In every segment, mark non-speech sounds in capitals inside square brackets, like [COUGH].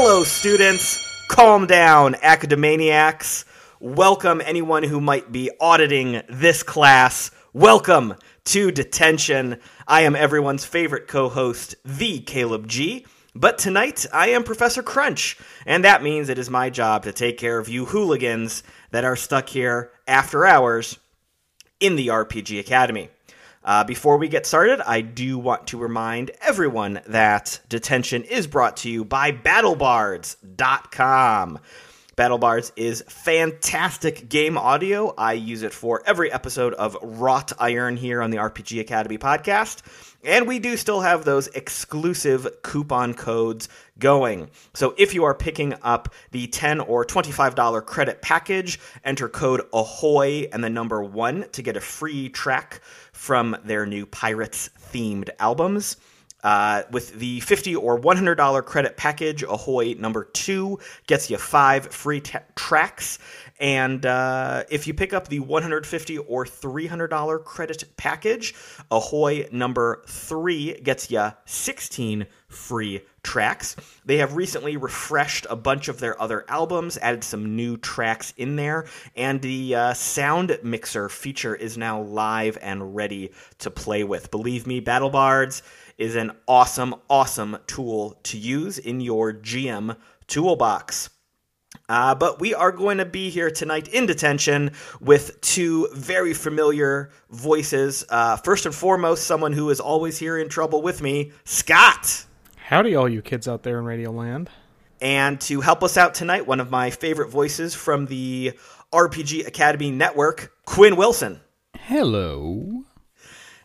Hello, students. Calm down, academaniacs. Welcome, anyone who might be auditing this class. Welcome to detention. I am everyone's favorite co host, the Caleb G. But tonight, I am Professor Crunch, and that means it is my job to take care of you hooligans that are stuck here after hours in the RPG Academy. Uh, before we get started, I do want to remind everyone that detention is brought to you by BattleBards.com. BattleBards is fantastic game audio. I use it for every episode of Wrought Iron here on the RPG Academy podcast. And we do still have those exclusive coupon codes going. So if you are picking up the 10 or $25 credit package, enter code AHOY and the number 1 to get a free track from their new Pirates themed albums. Uh, with the 50 or $100 credit package, Ahoy number two gets you five free t- tracks. And uh, if you pick up the 150 or $300 credit package, Ahoy number three gets you 16 free tracks. They have recently refreshed a bunch of their other albums, added some new tracks in there, and the uh, sound mixer feature is now live and ready to play with. Believe me, Battle Bards is an awesome, awesome tool to use in your GM toolbox. Uh, but we are going to be here tonight in detention with two very familiar voices. Uh, first and foremost, someone who is always here in trouble with me, Scott. Howdy, all you kids out there in Radio Land. And to help us out tonight, one of my favorite voices from the RPG Academy Network, Quinn Wilson. Hello.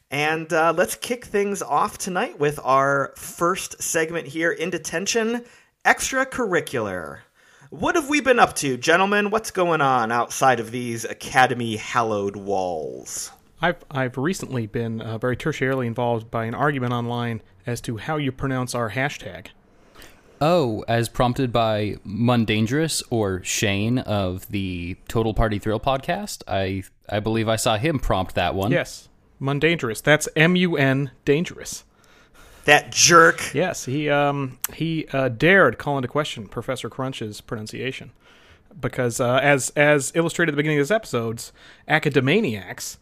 And uh, let's kick things off tonight with our first segment here in detention extracurricular. What have we been up to, gentlemen? What's going on outside of these academy hallowed walls? I've I've recently been uh, very tertiarily involved by an argument online as to how you pronounce our hashtag. Oh, as prompted by Mundangerous or Shane of the Total Party Thrill podcast. I I believe I saw him prompt that one. Yes, Mundangerous. That's M U N dangerous. That jerk. Yes, he um he uh, dared call into question Professor Crunch's pronunciation because uh, as as illustrated at the beginning of this episodes, academaniacs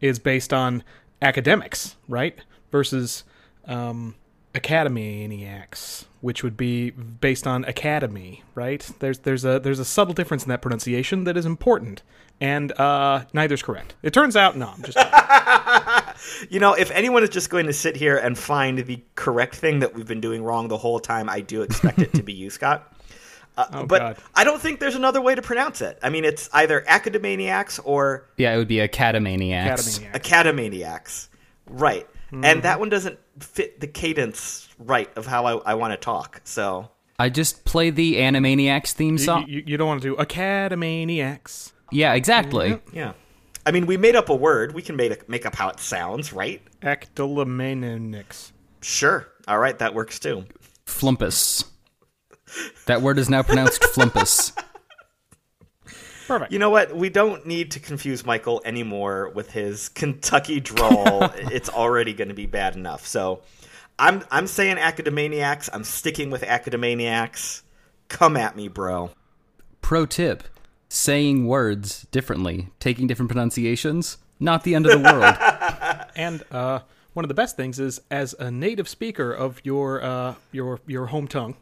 is based on academics, right? Versus um, academaniacs, which would be based on academy, right? There's there's a there's a subtle difference in that pronunciation that is important, and uh, neither's correct. It turns out, no, I'm just. [LAUGHS] You know, if anyone is just going to sit here and find the correct thing that we've been doing wrong the whole time, I do expect it to be you, Scott. Uh, Oh, but God. I don't think there's another way to pronounce it. I mean, it's either academaniacs or Yeah, it would be Academaniacs. Academaniacs. academaniacs. Right. And that one doesn't fit the cadence right of how I, I want to talk. So, I just play the Animaniacs theme song. you, you don't want to do academaniacs. yeah, exactly. Mm-hmm. yeah. I mean, we made up a word. We can make, make up how it sounds, right? Academaniacs. Sure. All right. That works too. Flumpus. That word is now pronounced flumpus. [LAUGHS] Perfect. You know what? We don't need to confuse Michael anymore with his [LAUGHS] Kentucky drawl. [LAUGHS] it's already going to be bad enough. So, I'm I'm saying academaniacs. I'm sticking with academaniacs. Come at me, bro. Pro tip saying words differently, taking different pronunciations, not the end of the world. [LAUGHS] And uh, one of the best things is, as a native speaker of your uh, your your home tongue,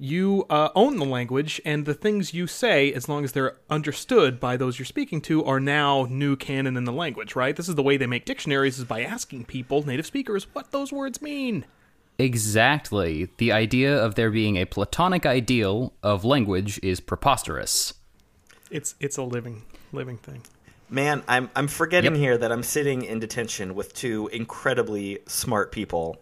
you uh, own the language, and the things you say, as long as they're understood by those you're speaking to, are now new canon in the language. Right? This is the way they make dictionaries: is by asking people, native speakers, what those words mean. exactly. The idea of there being a platonic ideal of language is preposterous. It's it's a living living thing. Man, I'm I'm forgetting Yep. here that I'm sitting in detention with two incredibly smart people,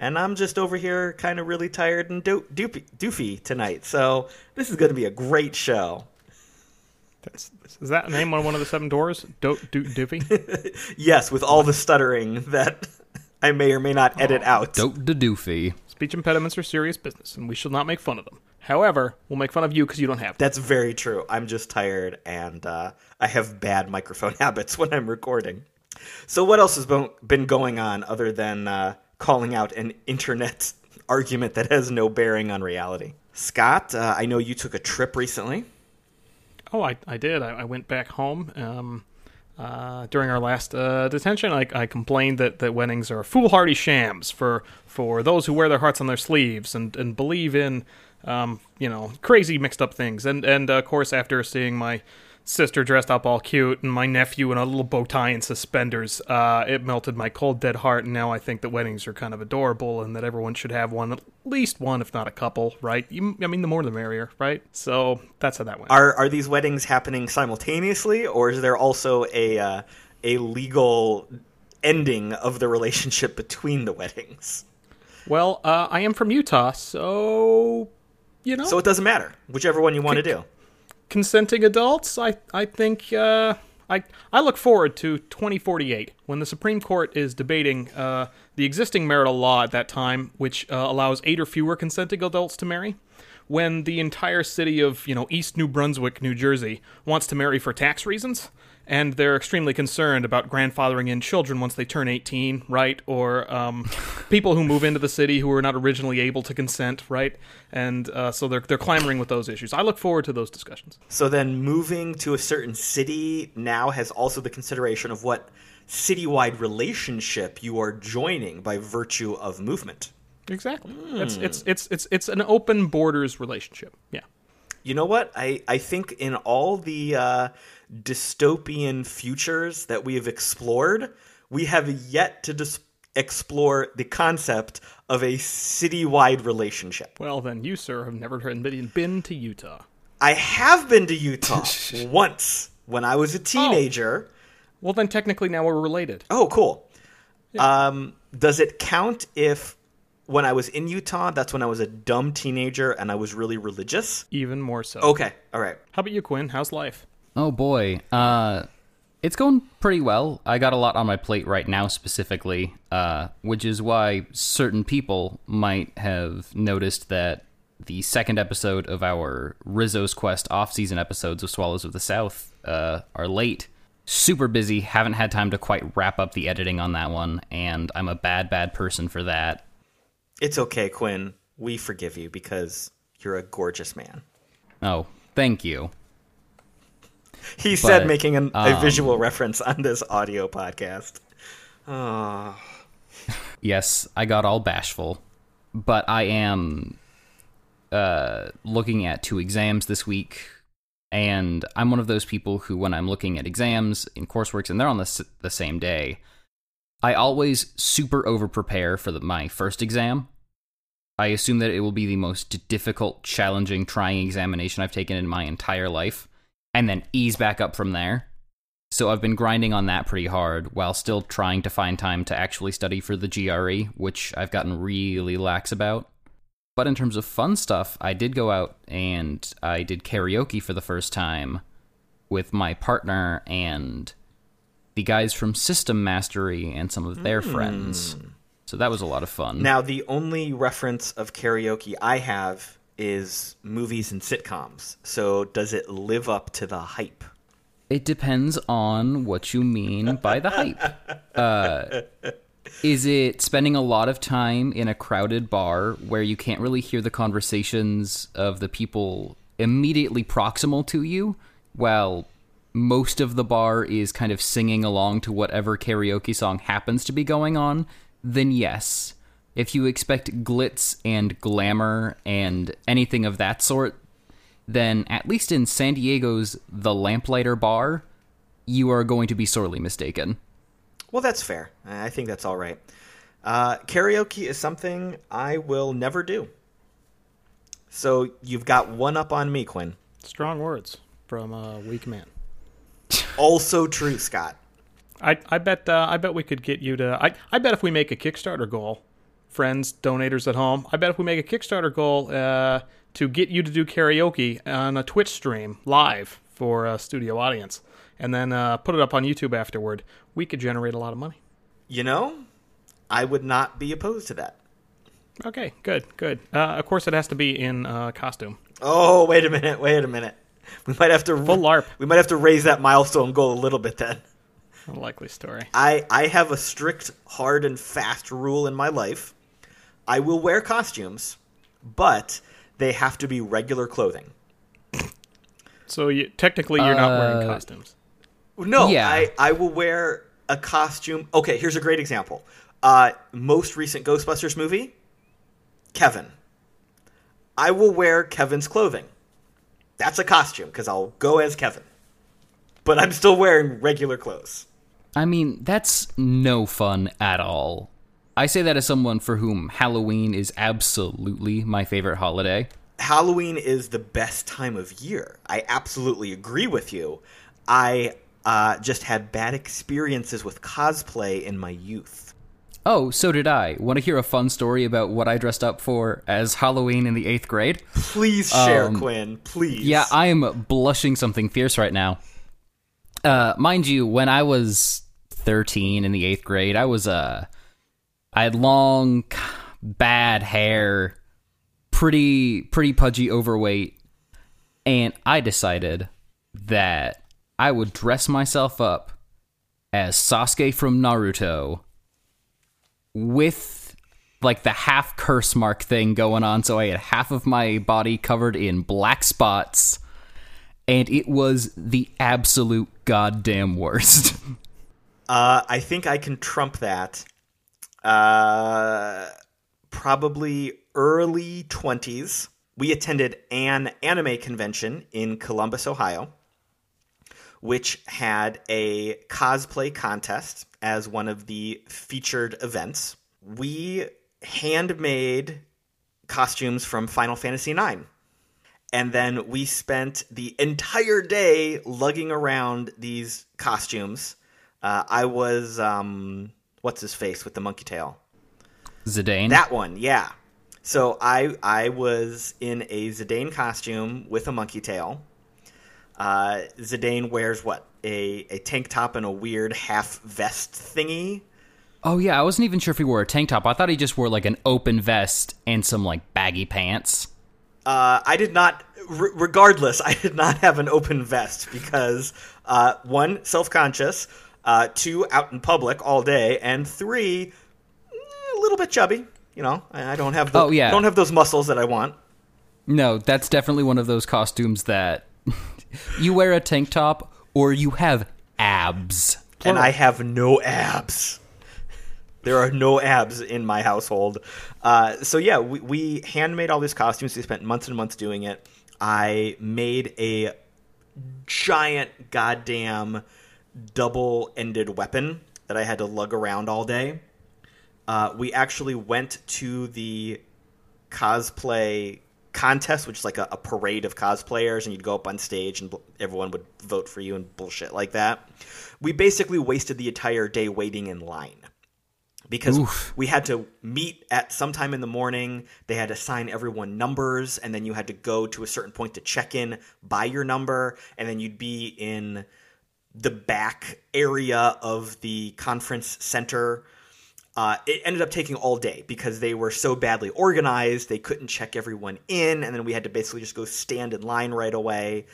and I'm just over here kind of really tired and do- doofy, doofy tonight. So this is going to be a great show. That's, is that name on one of the seven doors? Do, do, doofy? [LAUGHS] Yes, with all the stuttering that [LAUGHS] I may or may not edit out. Dope de doofy. Speech impediments are serious business, and we shall not make fun of them. However, we'll make fun of you because you don't have them. That's very true. I'm just tired and uh, I have bad microphone [LAUGHS] habits when I'm recording. So, what else has been- been going on other than uh, calling out an internet [LAUGHS] argument that has no bearing on reality? Scott, uh, I know you took a trip recently. Oh, I, I did. I, I went back home. Um, uh, during our last uh, detention, I, I complained that, that weddings are foolhardy shams for for those who wear their hearts on their sleeves and, and believe in, um, you know, crazy mixed up things. And and of course, after seeing my sister dressed up all cute and my nephew in a little bow tie and suspenders, uh, it melted my cold dead heart. And now I think that weddings are kind of adorable and that everyone should have one, at least one, if not a couple, right? You, I mean, the more the merrier, right? So that's how that went. Are are these weddings happening simultaneously, or is there also a uh, a legal ending of the relationship between the weddings? Well, uh, I am from Utah, so you know. So it doesn't matter, whichever one you want to do. Consenting adults, I I think uh, I I look forward to 2048 when the Supreme Court is debating uh, the existing marital law at that time, which uh, allows eight or fewer consenting adults to marry. When the entire city of you know East New Brunswick, New Jersey, wants to marry for tax reasons, and they're extremely concerned about grandfathering in children once they turn 18, right? Or um, [LAUGHS] people who move into the city who were not originally able to consent, right? And uh, so they're they're clamoring with those issues. I look forward to those discussions. So then moving to a certain city now has also the consideration of what citywide relationship you are joining by virtue of movement. Exactly. It's it's it's it's it's an open borders relationship. Yeah. You know what? I, I think in all the uh, dystopian futures that we have explored, we have yet to dis- explore the concept of a citywide relationship. Well, then you, sir, have never been been to Utah. I have been to Utah [LAUGHS] once when I was a teenager. Well, then technically now we're related. Oh, cool. Um, does it count if when I was in Utah, that's when I was a dumb teenager and I was really religious? Even more so. Okay, all right. How about you, Quinn? How's life? Oh boy. Uh it's going pretty well. I got a lot on my plate right now specifically, uh, which is why certain people might have noticed that the second episode of our Rizzo's Quest off-season episodes of Swallows of the South uh, are late. Super busy, haven't had time to quite wrap up the editing on that one, and I'm a bad, bad person for that. It's okay, Quinn. We forgive you because you're a gorgeous man. Oh, thank you. [LAUGHS] He said, making an, a um, visual reference on this audio podcast. Oh, [LAUGHS] Yes, I got all bashful, but I am uh, looking at two exams this week, and I'm one of those people who, when I'm looking at exams in courseworks and they're on the, s- the same day, I always super over prepare for the, my first exam. I assume that it will be the most difficult, challenging, trying examination I've taken in my entire life, and then ease back up from there. So I've been grinding on that pretty hard while still trying to find time to actually study for the GRE, which I've gotten really lax about. But in terms of fun stuff, I did go out and I did karaoke for the first time with my partner and the guys from System Mastery and some of their hmm. friends. So that was a lot of fun. now the only reference of karaoke I have is movies and sitcoms. So does it live up to the hype? It depends on what you mean by the hype. [LAUGHS] Uh, is it spending a lot of time in a crowded bar where you can't really hear the conversations of the people immediately proximal to you? While most of the bar is kind of singing along to whatever karaoke song happens to be going on, then yes. If you expect glitz and glamour and anything of that sort, then at least in San Diego's The Lamplighter Bar, you are going to be sorely mistaken. Well, that's fair. I think that's all right. Uh, karaoke is something I will never do. So you've got one up on me, Quinn. Strong words from a weak man. [LAUGHS] Also true, Scott. I I bet uh, I bet we could get you to. I I bet if we make a Kickstarter goal, friends, donators at home, I bet if we make a Kickstarter goal uh, to get you to do karaoke on a Twitch stream live for a studio audience, and then uh, put it up on YouTube afterward, we could generate a lot of money. You know, I would not be opposed to that. Okay, good, good. Uh, of course, it has to be in uh, costume. Oh, wait a minute, wait a minute. We might have to Full LARP. We might have to raise that milestone goal a little bit then. A likely story. I I have a strict, hard and fast rule in my life. I will wear costumes, but they have to be regular clothing. So you, technically, you're not wearing Uh, costumes. No, Yeah. I, I will wear a costume. Okay, here's a great example. Uh, most recent Ghostbusters movie, Kevin. I will wear Kevin's clothing. That's a costume because I'll go as Kevin. But I'm still wearing regular clothes. I mean, that's no fun at all. I say that as someone for whom Halloween is absolutely my favorite holiday. Halloween is the best time of year. I absolutely agree with you. I uh, just had bad experiences with cosplay in my youth. Oh, so did I. Want to hear a fun story about what I dressed up for as Halloween in the eighth grade? Please share, Um, Quinn. Please. Yeah, I am blushing something fierce right now. Uh, mind you, when I was 13 in the eighth grade, I was uh, I had long, bad hair, pretty pretty pudgy, overweight, and I decided that I would dress myself up as Sasuke from Naruto with like the half curse mark thing going on so I had half of my body covered in black spots and it was the absolute goddamn worst. [LAUGHS] Uh, I think I can trump that. Uh, probably early 20s. We attended an anime convention in Columbus, Ohio, which had a cosplay contest as one of the featured events. We handmade costumes from Final Fantasy IX. And then we spent the entire day lugging around these costumes. Uh, I was, um, what's his face with the monkey tail? Zidane. That one, yeah. So I I was in a Zidane costume with a monkey tail. Uh, Zidane wears what a a tank top and a weird half vest thingy. oh yeah, I wasn't even sure if he wore a tank top. I thought he just wore like an open vest and some like baggy pants. Uh, I did not. R- regardless, I did not have an open vest because uh, one self conscious, uh, two out in public all day, and three eh, a little bit chubby. You know, I, don't have the, Oh, yeah. don't have those muscles that I want. No, that's definitely one of those costumes that [LAUGHS] you wear a tank top or you have abs. and I have no abs. There are no abs in my household. Uh, so yeah, we, we handmade all these costumes. We spent months and months doing it. I made a giant goddamn double-ended weapon that I had to lug around all day. Uh, we actually went to the cosplay contest, which is like a, a parade of cosplayers, and you'd go up on stage and bl- everyone would vote for you and bullshit like that. We basically wasted the entire day waiting in line because Oof. we had to meet at some time in the morning. They had to sign everyone numbers, and then you had to go to a certain point to check in buy your number, and then you'd be in the back area of the conference center. Uh, it ended up taking all day because they were so badly organized. They couldn't check everyone in, and then we had to basically just go stand in line right away.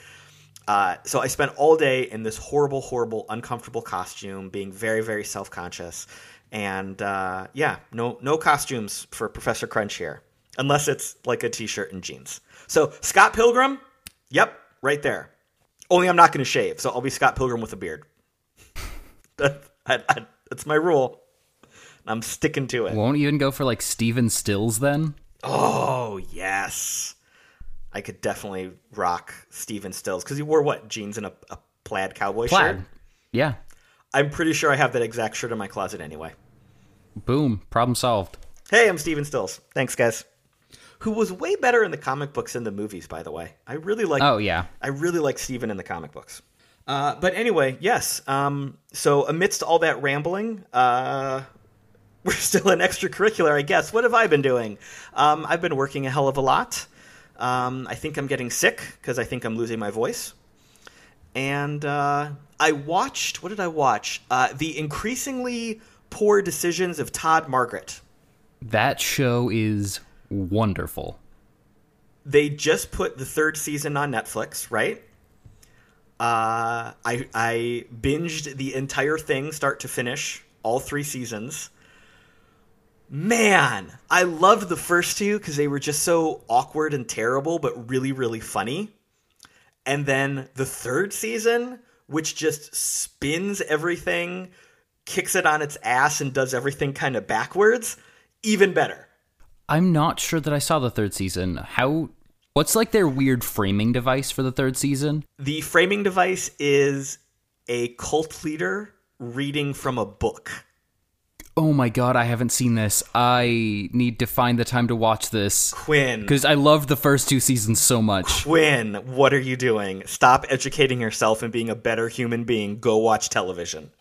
Uh, so I spent all day in this horrible, horrible, uncomfortable costume, being very, very self conscious. And uh, yeah, no, no costumes for Professor Crunch here, unless it's like a t-shirt and jeans. So Scott Pilgrim, yep, right there. Only I'm not going to shave, so I'll be Scott Pilgrim with a beard. [LAUGHS] that, I, I, that's my rule. I'm sticking to it. Won't even go for like Stephen Stills then? Oh yes, I could definitely rock Stephen Stills because he wore what jeans and a, a plaid cowboy Plaid. shirt. Yeah. I'm pretty sure I have that exact shirt in my closet anyway. Boom. Problem solved. Hey, I'm Stephen Stills. Thanks, guys. Who was way better in the comic books than the movies, by the way. I really like. Oh yeah. I really like Stephen in the comic books. Uh, but anyway, yes. Um, so amidst all that rambling, uh, [LAUGHS] we're still in extracurricular, I guess. What have I been doing? Um, I've been working a hell of a lot. Um, I think I'm getting sick because I think I'm losing my voice. And uh, I watched. What did I watch? Uh, the increasingly poor decisions of Todd Margaret. That show is wonderful. they just put the third season on Netflix, right? Uh, I I binged the entire thing, start to finish, all three seasons. Man, I loved the first two because they were just so awkward and terrible, but really, really funny. And then the third season, which just spins everything, kicks it on its ass, and does everything kind of backwards, even better. I'm not sure that I saw the third season. How? What's like their weird framing device for the third season? The framing device is a cult leader reading from a book. Oh my god, I haven't seen this. I need to find the time to watch this Quinn, because I love the first two seasons so much. Quinn, what are you doing? Stop educating yourself and being a better human being. Go watch television.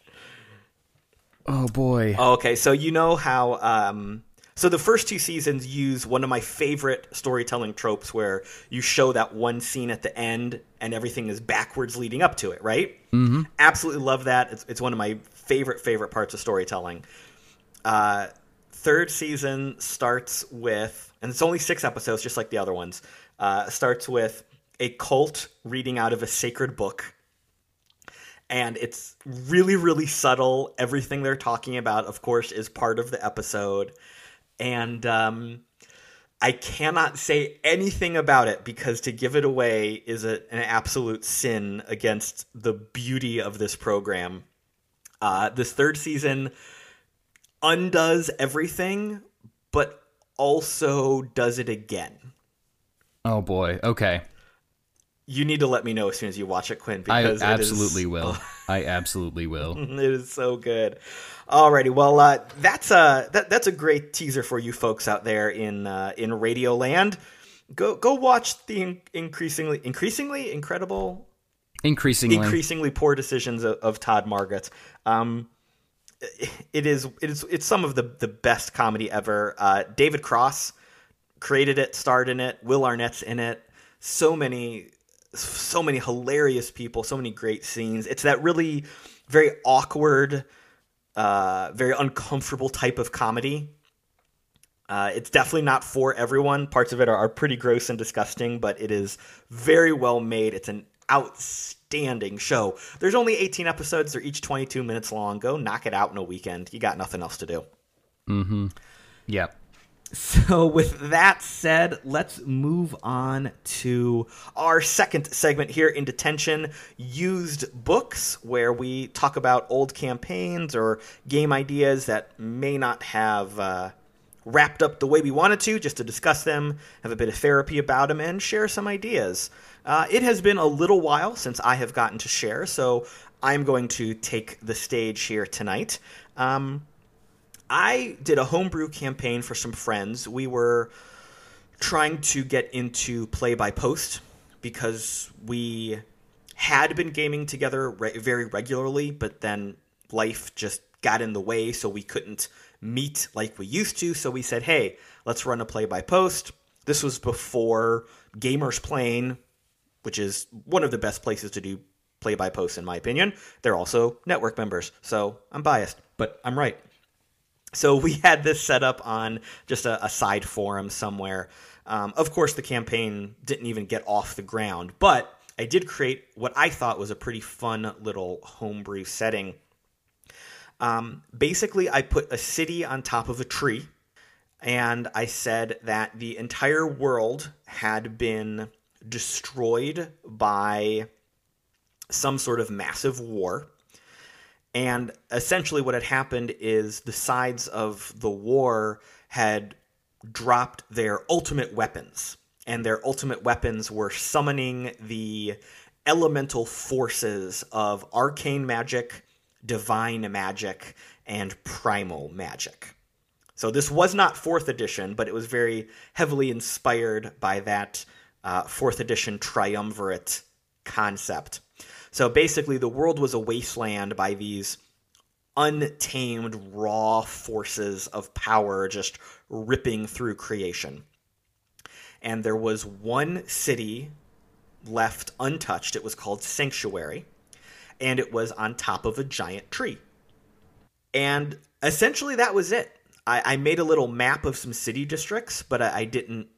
Oh boy. Okay, so you know how um so the first two seasons use one of my favorite storytelling tropes where you show that one scene at the end and everything is backwards leading up to it, right? Mm-hmm. Absolutely love that. It's, it's one of my favorite favorite parts of storytelling. Uh, third season starts with, and it's only six episodes, just like the other ones. Uh, starts with a cult reading out of a sacred book and it's really really subtle everything they're talking about of course is part of the episode and um, i cannot say anything about it because to give it away is a, an absolute sin against the beauty of this program uh, this third season undoes everything but also does it again Oh boy. Okay. You need to let me know as soon as you watch it quinn I because is- absolutely will. [LAUGHS] I absolutely will. [LAUGHS] It is so good. Alrighty, well, uh, that's a that, that's a great teaser for you folks out there in uh, in Radioland. Go go watch the in- increasingly increasingly incredible Increasingly. increasingly poor decisions of, of Todd Margaret. Um, it is it is it's some of the the best comedy ever. Uh, David Cross created it, starred in it. Will Arnett's in it. So many so many hilarious people, so many great scenes. It's that really very awkward, uh, very uncomfortable type of comedy. Uh, it's definitely not for everyone. Parts of it are, are pretty gross and disgusting, but it is very well made. It's an outstanding show. There's only 18 episodes. They're each 22 minutes long. Go knock it out in a weekend. You got nothing else to do. Mm hmm. Yep. So, with that said, let's move on to our second segment here in Detention Used Books, where we talk about old campaigns or game ideas that may not have uh, wrapped up the way we wanted to, just to discuss them, have a bit of therapy about them, and share some ideas. Uh, it has been a little while since I have gotten to share, so I'm going to take the stage here tonight. Um, I did a homebrew campaign for some friends. We were trying to get into play by post because we had been gaming together re- very regularly, but then life just got in the way, so we couldn't meet like we used to. So we said, hey, let's run a play by post. This was before Gamers Plane, which is one of the best places to do play by post, in my opinion. They're also network members, so I'm biased, but I'm right. So we [LAUGHS] had this set up on just a, a side forum somewhere. Um, of course, the campaign didn't even get off the ground, but I did create what I thought was a pretty fun little homebrew setting. Um, basically, I put a city on top of a tree, and I said that the entire world had been destroyed by some sort of massive war. And essentially, what had happened is the sides of the war had dropped their ultimate weapons. And their ultimate weapons were summoning the elemental forces of arcane magic, divine magic, and primal magic. So this was not fourth edition, but it was very heavily inspired by that uh, fourth edition triumvirate concept. So basically, the world was a wasteland by these untamed, raw forces of power just ripping through creation. And there was one city left untouched. It was called Sanctuary, and it was on top of a giant tree. And essentially, that was it. I, I made a little map of some city districts, but I, I didn't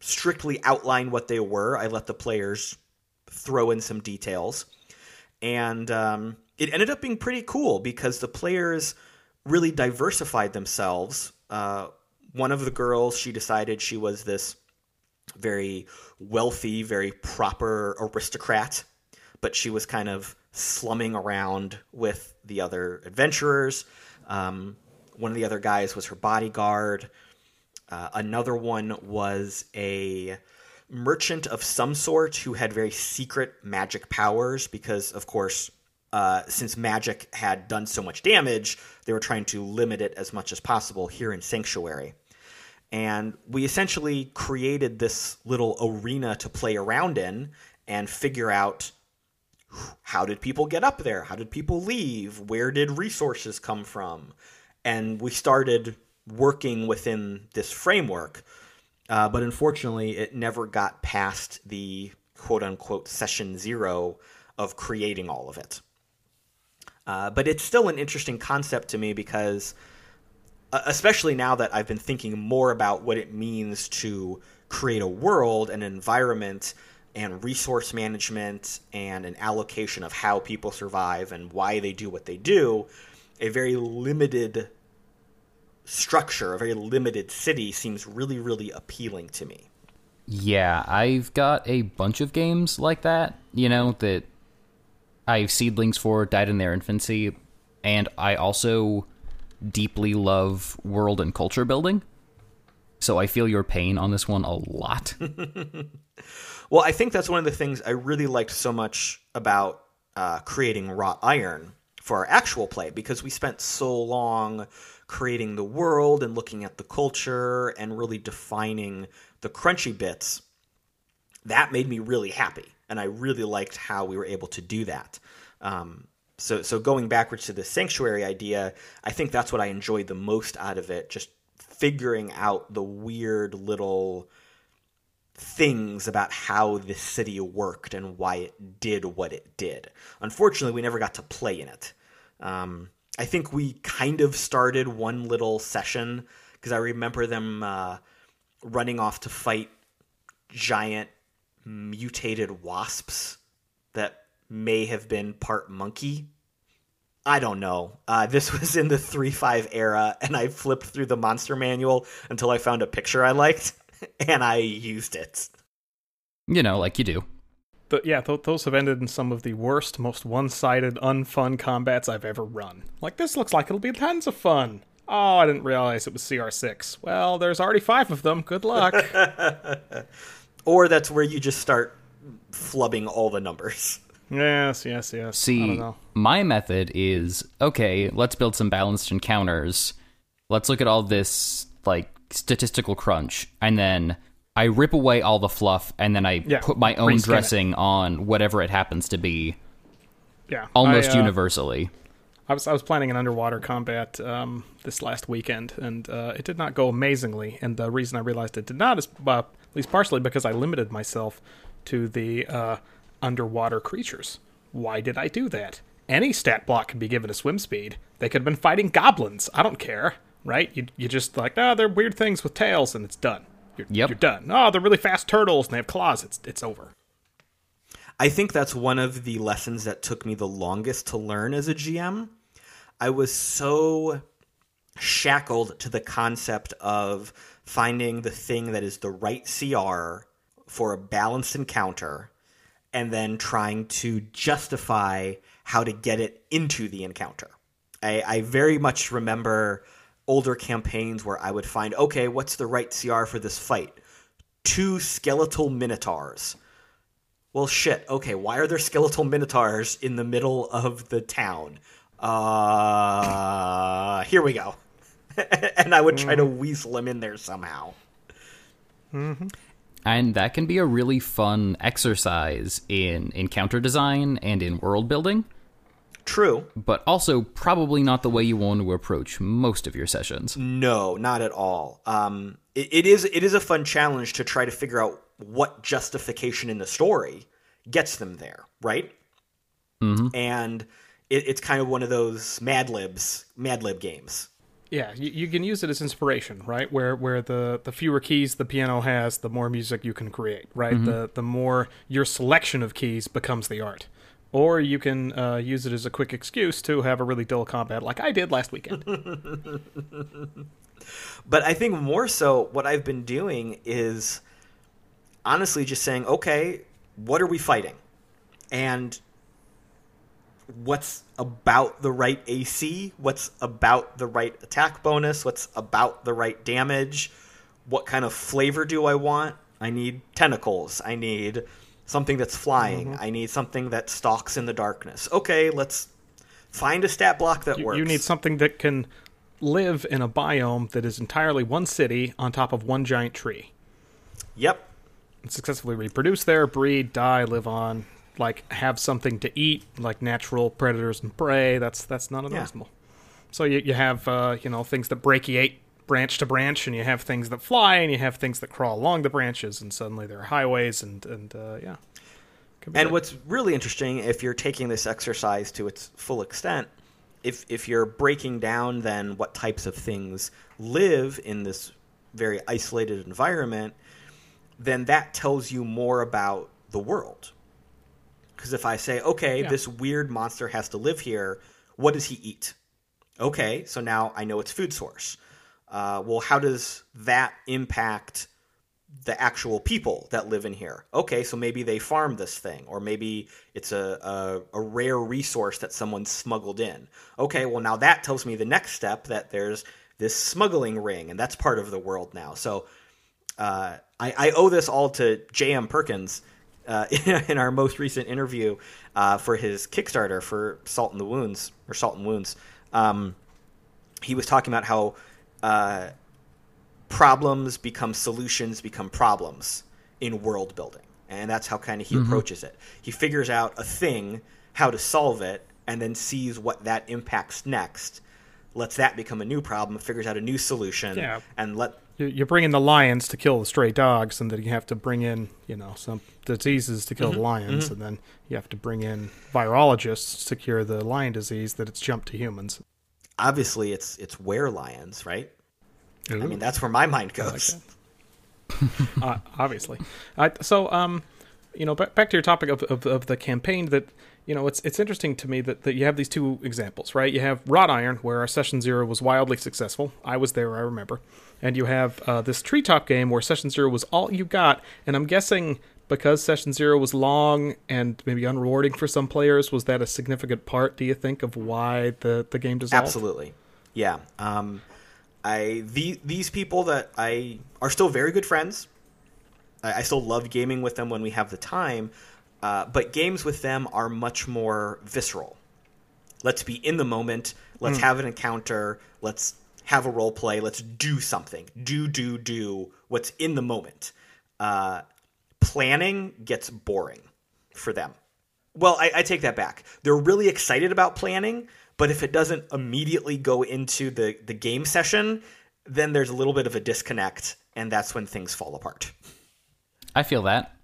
strictly outline what they were. I let the players throw in some details. And um, it ended up being pretty cool because the players really diversified themselves Uh, one of the girls, she decided she was this very wealthy, very proper aristocrat, but she was kind of slumming around with the other adventurers. Um, one of the other guys was her bodyguard. Uh, another one was a merchant of some sort who had very secret magic powers because, of course, uh, since magic had done so much damage, they were trying to limit it as much as possible here in Sanctuary. And we essentially created this little arena to play around in and figure out how did people get up there? How did people leave? Where did resources come from? And we started working within this framework. Uh, but unfortunately, it never got past the quote unquote session zero of creating all of it. Uh, but it's still an interesting concept to me because, uh, especially now that I've been thinking more about what it means to create a world, an environment, and resource management, and an allocation of how people survive and why they do what they do, a very limited structure, a very limited city, seems really, really appealing to me. Yeah, I've got a bunch of games like that, you know, that I have seedlings for, died in their infancy, and I also deeply love world and culture building. So I feel your pain on this one a lot. [LAUGHS] well, I think that's one of the things I really liked so much about uh, creating Wrought Iron for our actual play because we spent so long creating the world and looking at the culture and really defining the crunchy bits. That made me really happy and I really liked how we were able to do that. Um, so, so going backwards to the sanctuary idea, I think that's what I enjoyed the most out of it. Just figuring out the weird little things about how the city worked and why it did what it did. Unfortunately, we never got to play in it. Um, I think we kind of started one little session because I remember them uh, running off to fight giant mutated wasps that may have been part monkey. I don't know. Uh, this [LAUGHS] was in the 3.5 era, and I flipped through the monster manual until I found a picture I liked, [LAUGHS] and I used it. You know, like you do. But yeah, th- those have ended in some of the worst, most one-sided, unfun combats I've ever run. Like this looks like it'll be tons of fun. Oh, I didn't realize it was CR6. Well, there's already five of them. Good luck. [LAUGHS] or that's where you just start flubbing all the numbers. [LAUGHS] Yes, yes, yes. See, my method is okay, let's build some balanced encounters. Let's look at all this like statistical crunch and then I rip away all the fluff and then I yeah, put my own dressing it. on whatever it happens to be. Yeah. Almost I, uh, universally. I was I was planning an underwater combat um, this last weekend, and uh, it did not go amazingly. And the reason I realized it did not is, uh, at least partially, because I limited myself to the uh, underwater creatures. Why did I do that? Any stat block can be given a swim speed. They could have been fighting goblins. I don't care, right? You you just like, oh, they're weird things with tails, and it's done. You're, yep. you're done. Oh, they're really fast turtles, and they have claws. It's it's over. I think that's one of the lessons that took me the longest to learn as a GM I was so shackled to the concept of finding the thing that is the right CR for a balanced encounter and then trying to justify how to get it into the encounter. I, I, very much remember older campaigns where I would find, okay, what's the right CR for this fight? Two skeletal minotaurs. Well, shit, okay, why are there skeletal minotaurs in the middle of the town? uh, here we go. [LAUGHS] and I would try mm-hmm. to weasel him in there somehow. Mm-hmm. And that can be a really fun exercise in encounter design and in world building. True. But also probably not the way you want to approach most of your sessions. No, not at all. Um, it, it is it is a fun challenge to try to figure out what justification in the story gets them there, right? Mm-hmm. And it, it's kind of one of those Mad Libs, Mad Lib games. Yeah, you, you, can use it as inspiration, right? Where where the, the fewer keys the piano has, the more music you can create, right? Mm-hmm. The the more your selection of keys becomes the art. Or you can uh, use it as a quick excuse to have a really dull combat, like I did last weekend. [LAUGHS] But I think more so, what I've been doing is honestly just saying, okay, what are we fighting? And what's about the right AC? What's about the right attack bonus? What's about the right damage? What kind of flavor do I want? I need tentacles. I need something that's flying. Mm-hmm. I need something that stalks in the darkness. Okay, let's find a stat block that You, works. you need something that can live in a biome that is entirely one city on top of one giant tree. Yep. And successfully reproduce there, breed, die, live on, like have something to eat, like natural predators and prey. That's that's not unreasonable. So you you have uh, you know things that brachiate branch to branch, and you have things that fly, and you have things that crawl along the branches, and suddenly there are highways, and and uh, yeah. And good. what's really interesting, if you're taking this exercise to its full extent, if if you're breaking down then what types of things live in this very isolated environment, then that tells you more about the world. Because if I say, okay, Yeah. this weird monster has to live here, what does he eat? Okay, so now I know its food source. Uh, well, how does that impact the actual people that live in here. Okay, so maybe they farm this thing, or maybe it's a, a, a rare resource that someone smuggled in. Okay, well, now that tells me the next step that there's this smuggling ring, and that's part of the world now. So uh, I, I owe this all to J.M. Perkins uh, [LAUGHS] in our most recent interview uh, for his Kickstarter for Salt in the Wounds, or Salt and Wounds. Um, he was talking about how. Uh, problems become solutions become problems in world building. And that's how kind of he mm-hmm. approaches it. He figures out a thing how to solve it and then sees what that impacts next lets that become a new problem figures out a new solution Yeah. and let You- you bring in the lions to kill the stray dogs, and then you have to bring in, you know, some diseases to kill the mm-hmm. lions, mm-hmm. and then you have to bring in virologists to cure the lion disease that it's jumped to humans. Obviously it's it's were lions right i mean that's where my mind goes [LAUGHS] uh, obviously. I, so, um, you know, back, back to your topic of, of, of the campaign. That you know, it's it's interesting to me that, that you have these two examples, right? You have Wrought Iron, where our Session Zero was wildly successful. I was there, I remember. And you have uh, this Treetop game where Session Zero was all you got. And I'm guessing because Session Zero was long and maybe unrewarding for some players, was that a significant part? Do you think of why the the game dissolved? Absolutely, yeah. Um, I the these people that I are still very good friends. I, I still love gaming with them when we have the time, uh, but games with them are much more visceral. Let's be in the moment. Let's have an encounter. Let's have a role play. Let's do something. Do do do what's in the moment. Uh, planning gets boring for them. Well, I, I take that back. They're really excited about planning, but if it doesn't immediately go into the, the game session, then there's a little bit of a disconnect, and that's when things fall apart. I feel that.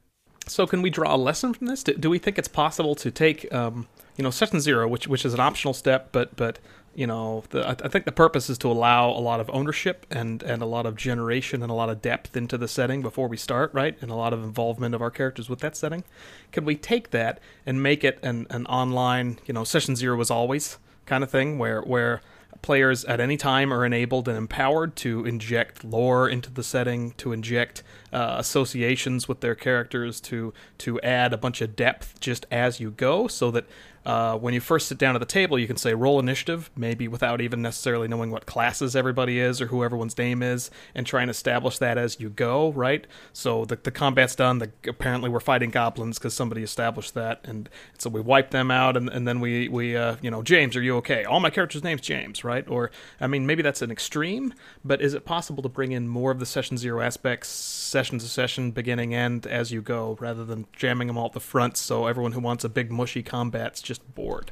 So, can we draw a lesson from this? Do, do we think it's possible to take, um, you know, session zero, which which is an optional step, but but you know, the, I, I think the purpose is to allow a lot of ownership and and a lot of generation and a lot of depth into the setting before we start, right? And a lot of involvement of our characters with that setting. Can we take that and make it an an online, you know, session zero is always kind of thing, where where players at any time are enabled and empowered to inject lore into the setting, to inject uh, associations with their characters, to to add a bunch of depth just as you go, so that uh, when you first sit down at the table, you can say roll initiative, maybe without even necessarily knowing what classes everybody is or who everyone's name is, and try and establish that as you go, right? So the, the combat's done. The, apparently, we're fighting goblins because somebody established that, and so we wipe them out, and, and then we we uh, you know James, are you okay? All my characters' names James, right? Or I mean, maybe that's an extreme, but is it possible to bring in more of the session zero aspects, session to session, beginning end as you go, rather than jamming them all at the front, so everyone who wants a big mushy combat's just bored?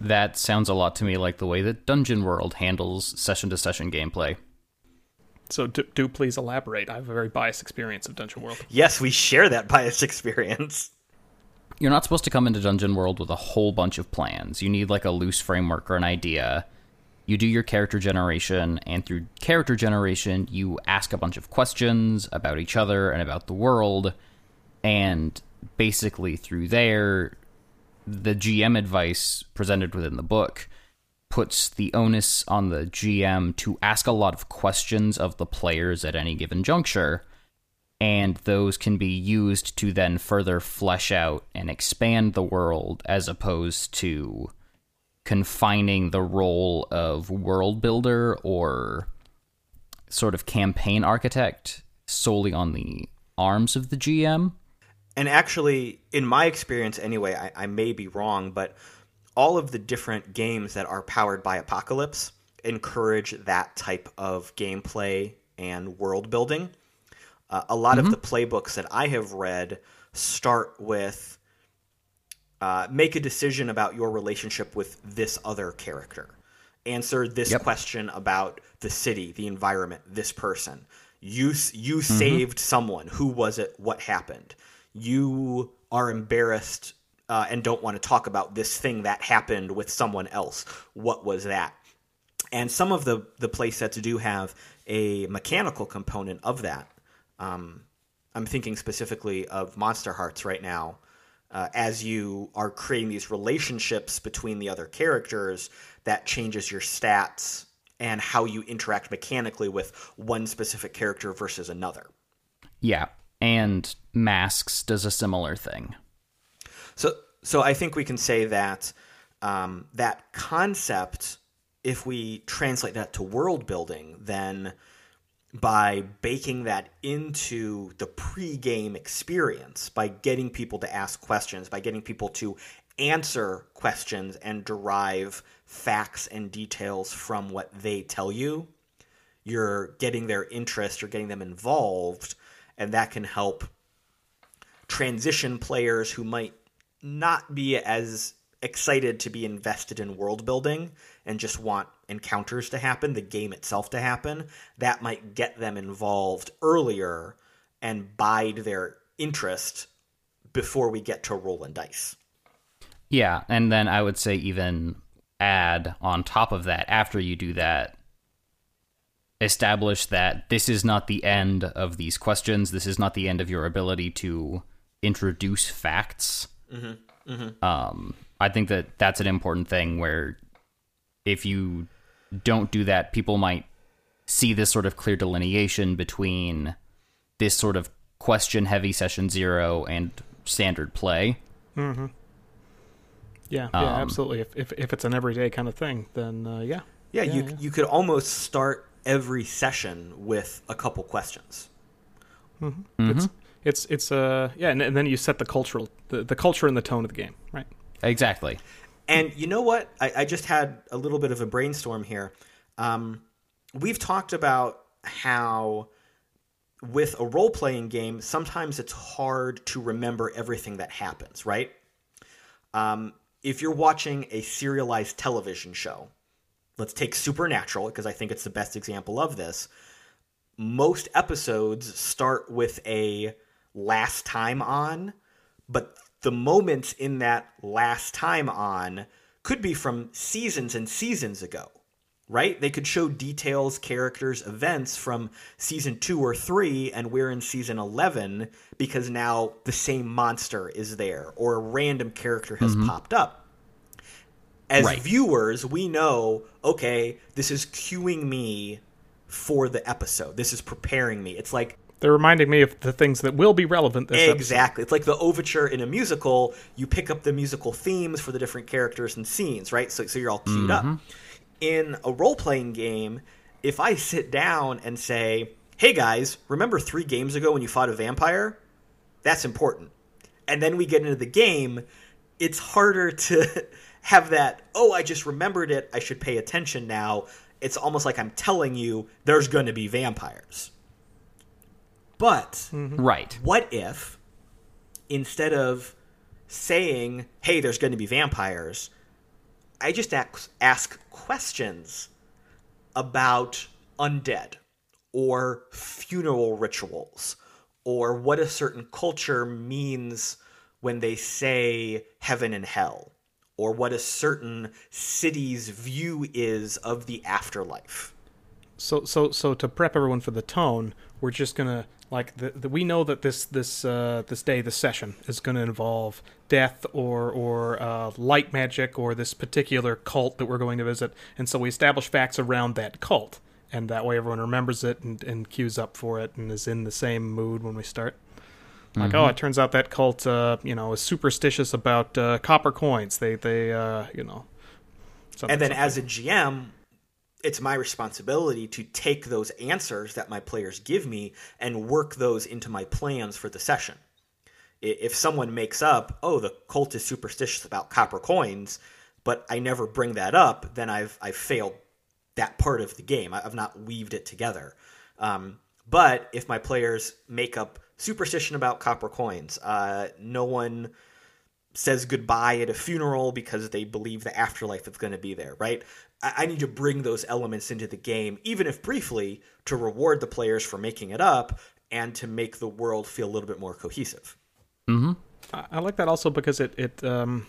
That sounds a lot to me like the way that Dungeon World handles session to session gameplay. So do, do please elaborate. I have a very biased experience of Dungeon World. Yes, we share that [LAUGHS] biased experience. You're not supposed to come into Dungeon World with a whole bunch of plans. You need like a loose framework or an idea. You do your character generation, and through character generation, you ask a bunch of questions about each other and about the world. And basically, through there, the GM advice presented within the book puts the onus on the GM to ask a lot of questions of the players at any given juncture, and those can be used to then further flesh out and expand the world as opposed to confining the role of world builder or sort of campaign architect solely on the arms of the GM. And actually, in my experience anyway, I, I may be wrong, but all of the different games that are powered by Apocalypse encourage that type of gameplay and world building. Uh, a lot of the playbooks that I have read start with uh, make a decision about your relationship with this other character. Answer this Yep. question about the city, the environment, this person. You you saved someone. Who was it? What happened? You are embarrassed uh, and don't want to talk about this thing that happened with someone else. What was that? and some of the the play sets do have a mechanical component of that. Um, I'm thinking specifically of Monsterhearts right now. Uh, as you are creating these relationships between the other characters, that changes your stats and how you interact mechanically with one specific character versus another. Yeah, and Masks does a similar thing. So, so I think we can say that um, that concept, if we translate that to world building, then by baking that into the pre-game experience, by getting people to ask questions, by getting people to answer questions and derive facts and details from what they tell you, you're getting their interest, you're getting them involved, and that can help transition players who might not be as excited to be invested in world building and just want encounters to happen, the game itself to happen, that might get them involved earlier and bide their interest before we get to rolling dice. Yeah, and then I would say even add on top of that after you do that establish that this is not the end of these questions. This is not the end of your ability to introduce facts. Um, I think that that's an important thing where if you don't do that, people might see this sort of clear delineation between this sort of question heavy session zero and standard play. Yeah, yeah, Um, absolutely. If, if if it's an everyday kind of thing, then uh, yeah. Yeah, Yeah, you yeah. you could almost start every session with a couple questions. It's it's it's uh yeah, and, and then you set the cultural the, the culture and the tone of the game, right? Exactly. And you know what? I, I just had a little bit of a brainstorm here. Um, we've talked about how with a role playing game, sometimes it's hard to remember everything that happens, right? Um, if you're watching a serialized television show, let's take Supernatural, because I think it's the best example of this. Most episodes start with a last time on, but the moments in that last time on could be from seasons and seasons ago, right? They could show details, characters, events from season two or three, and we're in season 11 because now the same monster is there or a random character has mm-hmm. popped up. As Right. viewers, we know, okay, this is cueing me for the episode. This is preparing me. It's like They're reminding me of the things that will be relevant this episode. Exactly. It's like the overture in a musical. You pick up the musical themes for the different characters and scenes, right? So, so you're all queued up. Mm-hmm. In a role playing game, if I sit down and say, hey guys, remember three games ago when you fought a vampire? That's important. And then we get into the game, it's harder to [LAUGHS] have that, oh, I just remembered it. I should pay attention now. It's almost like I'm telling you there's going to be vampires. But mm-hmm. Right. what if instead of saying, "Hey, there's going to be vampires," I just ask, ask questions about undead or funeral rituals or what a certain culture means when they say heaven and hell or what a certain city's view is of the afterlife. So so so to prep everyone for the tone, we're just gonna Like the, the, we know that this this uh, this day, this session is to involve death or or uh, light magic or this particular cult that we're going to visit, and so we establish facts around that cult, and that way everyone remembers it and, and queues up for it and is in the same mood when we start. Like, oh, it turns out that cult, uh, you know, is superstitious about uh, copper coins. They they uh, you know, something- and then something. as a GM, it's my responsibility to take those answers that my players give me and work those into my plans for the session. If someone makes up, oh, the cult is superstitious about copper coins, but I never bring that up, then I've I've failed that part of the game. I- I've not weaved it together. Um, but if my players make up superstition about copper coins, uh, no one says goodbye at a funeral because they believe the afterlife is going to be there, right? I, I need to bring those elements into the game, even if briefly, to reward the players for making it up and to make the world feel a little bit more cohesive. I, I like that also because it it um,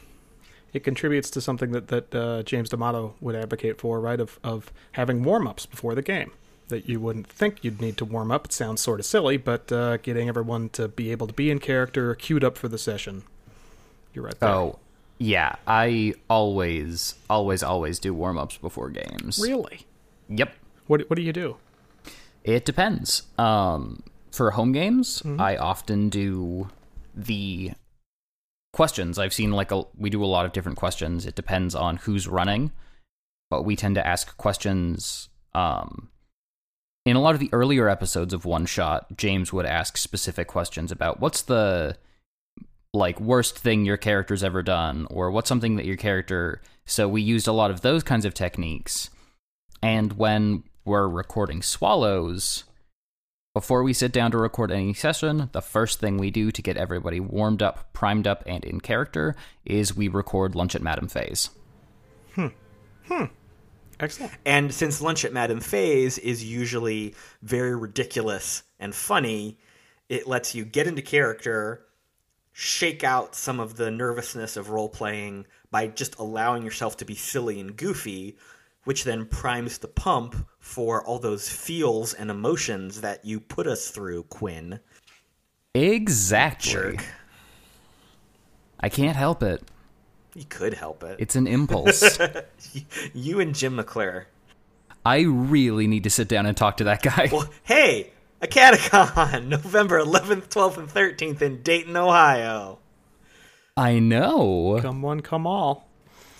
it contributes to something that that uh, James D'Amato would advocate for, right? Of of having warm ups before the game that you wouldn't think you'd need to warm up. It sounds sort of silly, but uh, getting everyone to be able to be in character, queued up for the session. You're right there. Oh, yeah. I always, always, always do warm ups before games. really? Yep. What what do you do? It depends. Um, for home games, Mm-hmm. I often do the questions. I've seen like a, we do a lot of different questions. It depends on who's running, but we tend to ask questions. Um, in a lot of the earlier episodes of One Shot, James would ask specific questions about what's the like worst thing your character's ever done, or what's something that your character. So we used a lot of those kinds of techniques. And when we're recording swallows, before we sit down to record any session, the first thing we do to get everybody warmed up, primed up, and in character is we record Lunch at Madame Faye's. Hmm. Hmm. Excellent. And since Lunch at Madame Faye's is usually very ridiculous and funny, it lets you get into character, shake out some of the nervousness of role playing by just allowing yourself to be silly and goofy, which then primes the pump for all those feels and emotions that you put us through, Quinn. Exactly. Jerk. I can't help it. You could help it. It's an impulse. [LAUGHS] you and Jim McClure. I really need to sit down and talk to that guy. Well, hey, AcadeCon, [LAUGHS] November 11th, 12th, and 13th in Dayton, Ohio. I know. Come one, come all.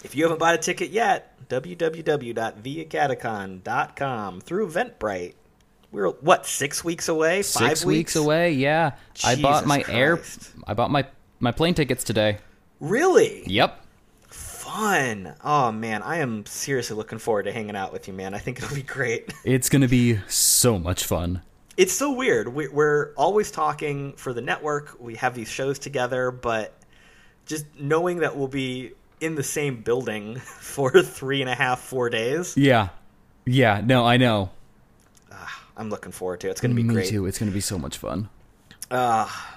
If you haven't bought a ticket yet, www.viacatacon.com through Eventbrite. We're what six weeks away? Five Six weeks away. Yeah, I bought my air. I bought my my plane tickets today. Really Yep. Fun. Oh man, I am seriously looking forward to hanging out with you, man. I think it'll be great. [LAUGHS] It's gonna be so much fun. It's so weird. We- We're always talking for the network. We have these shows together, but just knowing that we'll be in the same building [LAUGHS] for three and a half, four days, Yeah. Yeah. No, I know. Ah, I'm looking forward to. it. It's going to be Me great. too. It's gonna be so much fun. Ah.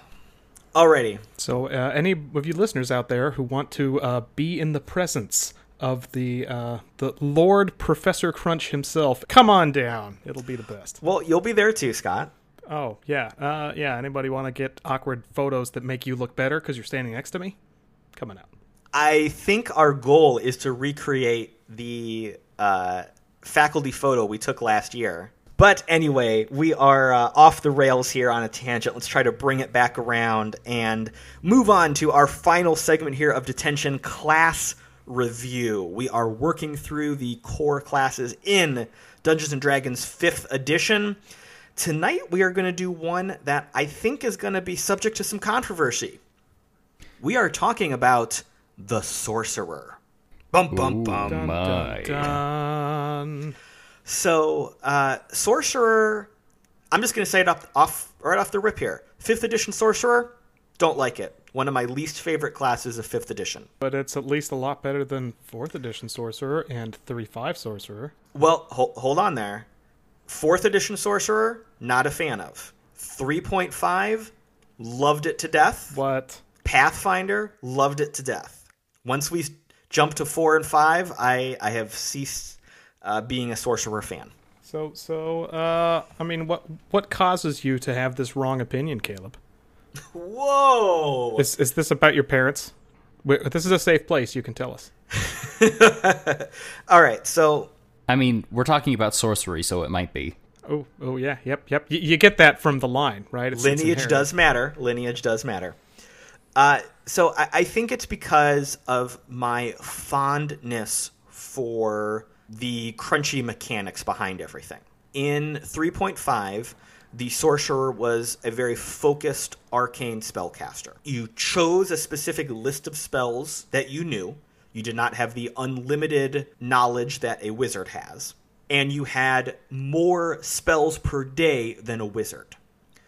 Alrighty. So, uh, any of you listeners out there who want to uh, be in the presence of the uh, the Lord Professor Crunch himself, come on down. It'll be the best. Well, you'll be there too, Scott. Oh yeah, uh, yeah. Anybody want to get awkward photos that make you look better because you're standing next to me? Coming out. I think our goal is to recreate the uh, faculty photo we took last year. But anyway, we are uh, off the rails here on a tangent. Let's try to bring it back around and move on to our final segment here of detention class review. We are working through the core classes in Dungeons and Dragons 5th edition. Tonight we are going to do one that I think is going to be subject to some controversy. We are talking about the sorcerer. Bum bum bum. Dun, dun, dun. So, uh, sorcerer. I'm just going to say it off, off right off the rip here. Fifth edition sorcerer. Don't like it. One of my least favorite classes of fifth edition. But it's at least a lot better than fourth edition sorcerer and three five sorcerer. Well, hold, hold on there. Fourth edition sorcerer. Not a fan of. 3.5. Loved it to death. What? Pathfinder, loved it to death. Once we jump to four and five, I, I have ceased uh, being a sorcerer fan. So, so, uh, I mean, what what causes you to have this wrong opinion, Caleb? Whoa! Is is this about your parents? Wait, This is a safe place. You can tell us. [LAUGHS] All right, so I mean, we're talking about sorcery, so it might be. Oh, oh yeah, yep, yep. Y- you get that from the line, right? It's- it's lineage inherent. does matter. Lineage does matter. Uh, so I, I think it's because of my fondness for the crunchy mechanics behind everything. In 3.5, the sorcerer was a very focused arcane spellcaster. You chose a specific list of spells that you knew. You did not have the unlimited knowledge that a wizard has. And you had more spells per day than a wizard.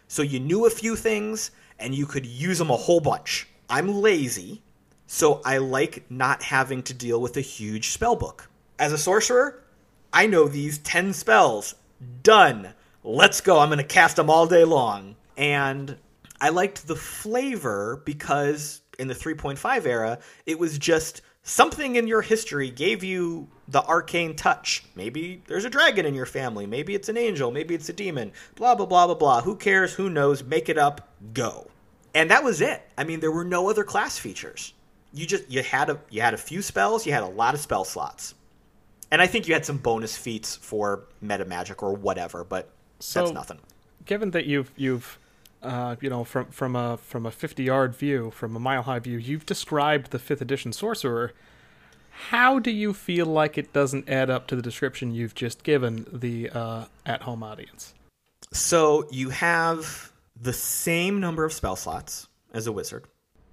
So you knew a few things and you could use them a whole bunch. I'm lazy, so I like not having to deal with a huge spell book. As a sorcerer, I know these 10 spells. Done. Let's go. I'm going to cast them all day long. And I liked the flavor because in the 3.5 era, it was just something in your history gave you the arcane touch. Maybe there's a dragon in your family. Maybe it's an angel. Maybe it's a demon. Blah, blah, blah, blah, blah. Who cares? Who knows? Make it up. Go. And that was it. I mean, there were no other class features. You just you had a you had a few spells. You had a lot of spell slots, and I think you had some bonus feats for meta magic or whatever. But So- that's nothing. Given that you've you've uh, you know from from a from a fifty yard view, from a mile high view, you've described the fifth edition sorcerer. How do you feel like it doesn't add up to the description you've just given the uh, at home audience? So you have the same number of spell slots as a wizard,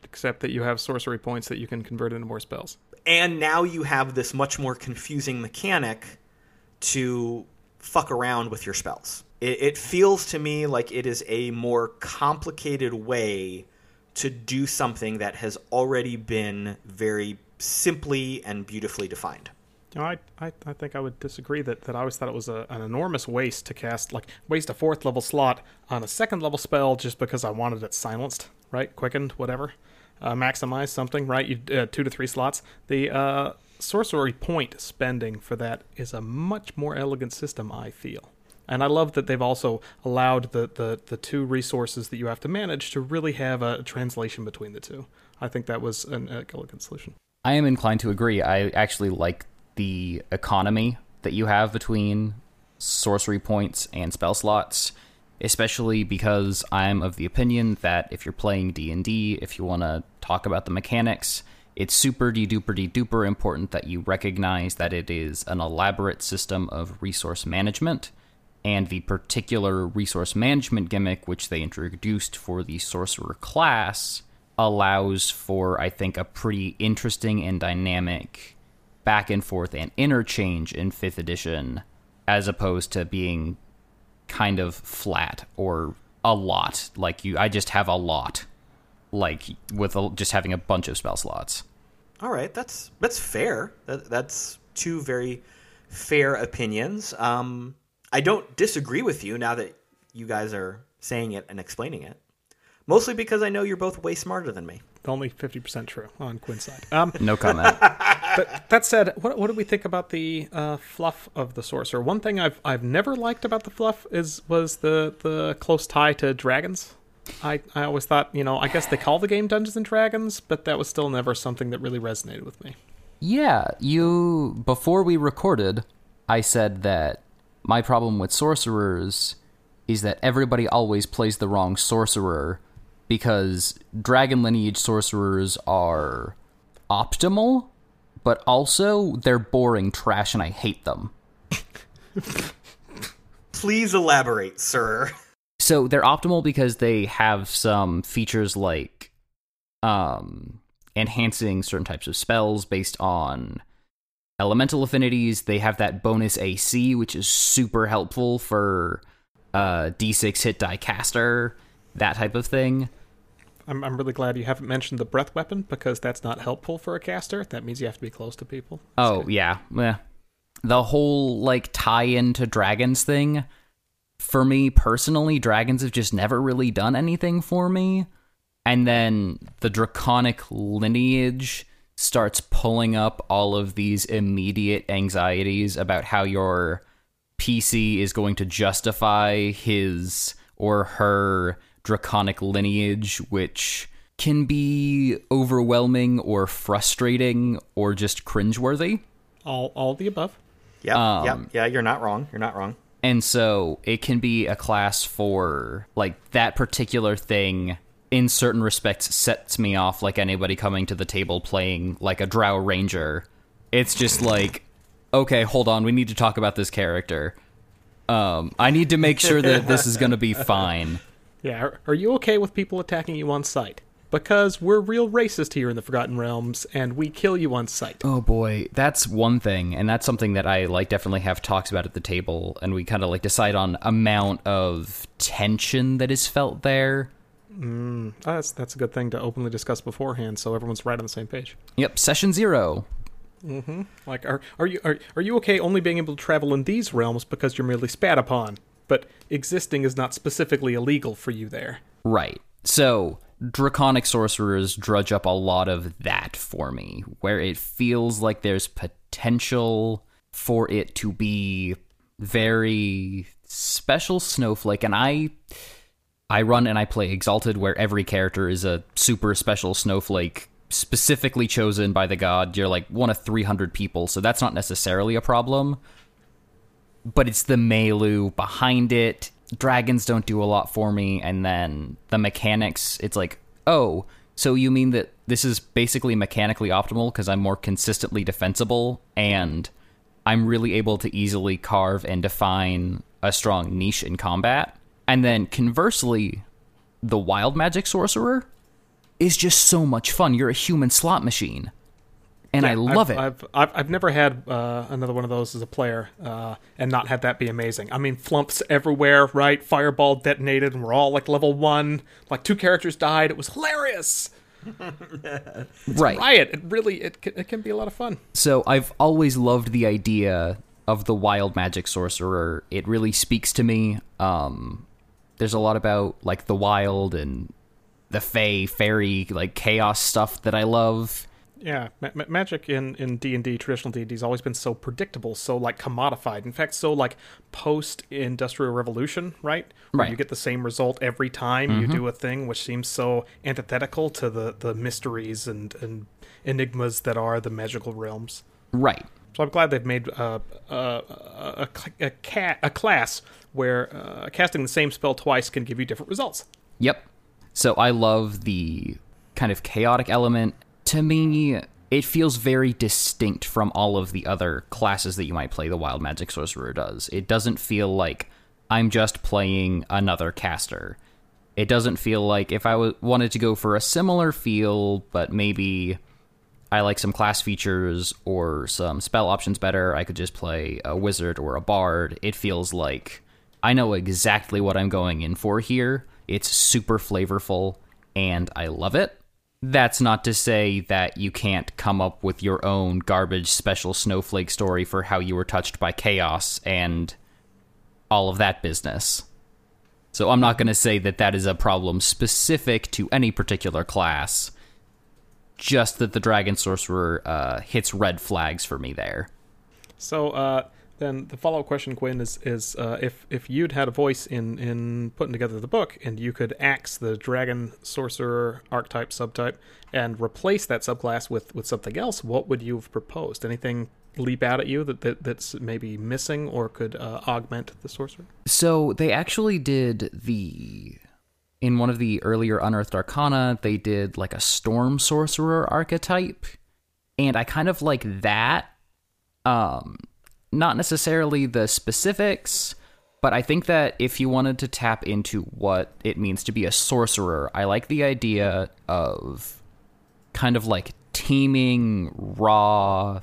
Except that you have sorcery points that you can convert into more spells. And now you have this much more confusing mechanic to fuck around with your spells. It, it feels to me like it is a more complicated way to do something that has already been very simply and beautifully defined. You know, I, I, I think I would disagree that, that I always thought it was a, an enormous waste to cast, like, waste a fourth level slot on a second level spell just because I wanted it silenced, right? Quickened, whatever. Uh, maximize something, right? You uh, Two to three slots. The uh, sorcery point spending for that is a much more elegant system, I feel. And I love that they've also allowed the, the, the two resources that you have to manage to really have a translation between the two. I think that was an elegant solution. I am inclined to agree. I actually like the economy that you have between sorcery points and spell slots, especially because I'm of the opinion that if you're playing D&D, if you want to talk about the mechanics, it's super de duper duper important that you recognize that it is an elaborate system of resource management and the particular resource management gimmick which they introduced for the sorcerer class allows for I think a pretty interesting and dynamic back and forth and interchange in 5th edition as opposed to being kind of flat or a lot like you I just have a lot like with a, just having a bunch of spell slots. All right, that's that's fair. That, that's two very fair opinions. Um, I don't disagree with you now that you guys are saying it and explaining it. Mostly because I know you're both way smarter than me. Only 50% true on Quinn's side. Um, [LAUGHS] No comment. [LAUGHS] but that said, what, what do we think about the uh, fluff of the sorcerer? One thing I've I've never liked about the fluff is was the, the close tie to dragons. I, I always thought, you know, I guess they call the game Dungeons and Dragons, but that was still never something that really resonated with me. Yeah, you before we recorded, I said that my problem with sorcerers is that everybody always plays the wrong sorcerer because dragon lineage sorcerers are optimal, but also they're boring trash and I hate them. [LAUGHS] Please elaborate, sir. So they're optimal because they have some features like um enhancing certain types of spells based on elemental affinities. They have that bonus AC, which is super helpful for uh D6 hit die caster, that type of thing. I'm, I'm really glad you haven't mentioned the breath weapon because that's not helpful for a caster. That means you have to be close to people. Oh yeah, yeah. The whole like tie into dragons thing. For me personally, dragons have just never really done anything for me. And then the draconic lineage starts pulling up all of these immediate anxieties about how your PC is going to justify his or her draconic lineage, which can be overwhelming or frustrating or just cringeworthy. All all the above. Yeah, yeah, yeah. You're not wrong. You're not wrong. And so it can be a class for like that particular thing in certain respects sets me off like anybody coming to the table playing like a drow ranger. It's just like okay, hold on, we need to talk about this character. Um, I need to make sure that this is going to be [LAUGHS] fine. Yeah, are, are you okay with people attacking you on sight? Because we're real racist here in the Forgotten Realms, and we kill you on sight. Oh boy, that's one thing, and that's something that I like definitely have talks about at the table, and we kind of like decide on amount of tension that is felt there. Oh, that's that's a good thing to openly discuss beforehand, so everyone's right on the same page. Yep, session zero. Mm-hmm. Like, are are you are, are you okay only being able to travel in these realms because you're merely spat upon, but existing is not specifically illegal for you there? Right. So, draconic sorcerers drudge up a lot of that for me, where it feels like there's potential for it to be very special snowflake and I I run and I play Exalted where every character is a super special snowflake specifically chosen by the god. You're like one of 300 people, so that's not necessarily a problem. But it's the Melu behind it. Dragons don't do a lot for me, and then the mechanics, it's like, oh, so you mean that this is basically mechanically optimal because I'm more consistently defensible and I'm really able to easily carve and define a strong niche in combat? And then conversely, the wild magic sorcerer is just so much fun. You're a human slot machine. And I love I've, it. I've, I've I've never had uh, another one of those as a player, uh, and not had that be amazing. I mean, flumps everywhere, right? Fireball detonated, and we're all like level one. Like two characters died. It was hilarious. [LAUGHS] right. Riot. It really it can, it can be a lot of fun. So I've always loved the idea of the wild magic sorcerer. It really speaks to me. Um, there's a lot about like the wild and the fey, fairy, like chaos stuff that I love. Yeah, ma- ma- magic in in D and D traditional D and D has always been so predictable, so like commodified. In fact, so like post industrial revolution, right? Where Right. You get the same result every time you do a thing, which seems so antithetical to the the mysteries and and enigmas that are the magical realms. Right. So I'm glad they've made uh, uh, a a a, ca- a class where uh, casting the same spell twice can give you different results. Yep. So I love the kind of chaotic element. To me, it feels very distinct from all of the other classes that you might play the wild magic sorcerer does. It doesn't feel like I'm just playing another caster. It doesn't feel like if I w- wanted to go for a similar feel, but maybe I like some class features or some spell options better, I could just play a wizard or a bard. It feels like I know exactly what I'm going in for here. It's super flavorful and I love it. That's not to say that you can't come up with your own garbage special snowflake story for how you were touched by chaos and all of that business. So I'm not going to say that that is a problem specific to any particular class just that the dragon sorcerer uh, hits red flags for me there. So uh, then the follow up question, Quinn, is is uh, if if you'd had a voice in in putting together the book and you could axe the dragon sorcerer archetype subtype and replace that subclass with with something else, what would you have proposed? Anything leap out at you that, that that's maybe missing or could uh, augment the sorcerer? So they actually did the in one of the earlier unearthed arcana, they did like a storm sorcerer archetype, and I kind of like that. Um, not necessarily the specifics, but I think that if you wanted to tap into what it means to be a sorcerer, I like the idea of kind of like teeming, raw,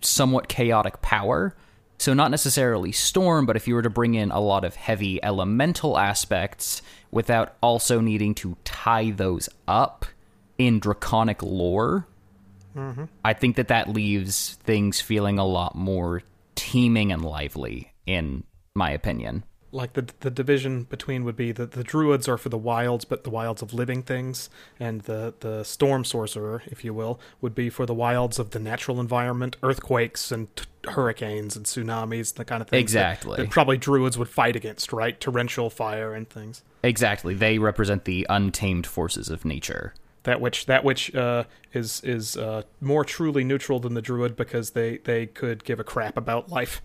somewhat chaotic power. So, not necessarily storm, but if you were to bring in a lot of heavy elemental aspects without also needing to tie those up in draconic lore, mm-hmm. I think that that leaves things feeling a lot more teeming and lively, in my opinion. like the the division between would be that the druids are for the wilds, but the wilds of living things, and the the storm sorcerer, if you will, would be for the wilds of the natural environment, earthquakes and t- hurricanes and tsunamis, the kind of things. that- Exactly. That, probably druids would fight against, right? Torrential fire and things. Exactly. They represent the untamed forces of nature. That which that which uh, is is uh, more truly neutral than the druid because they they could give a crap about life,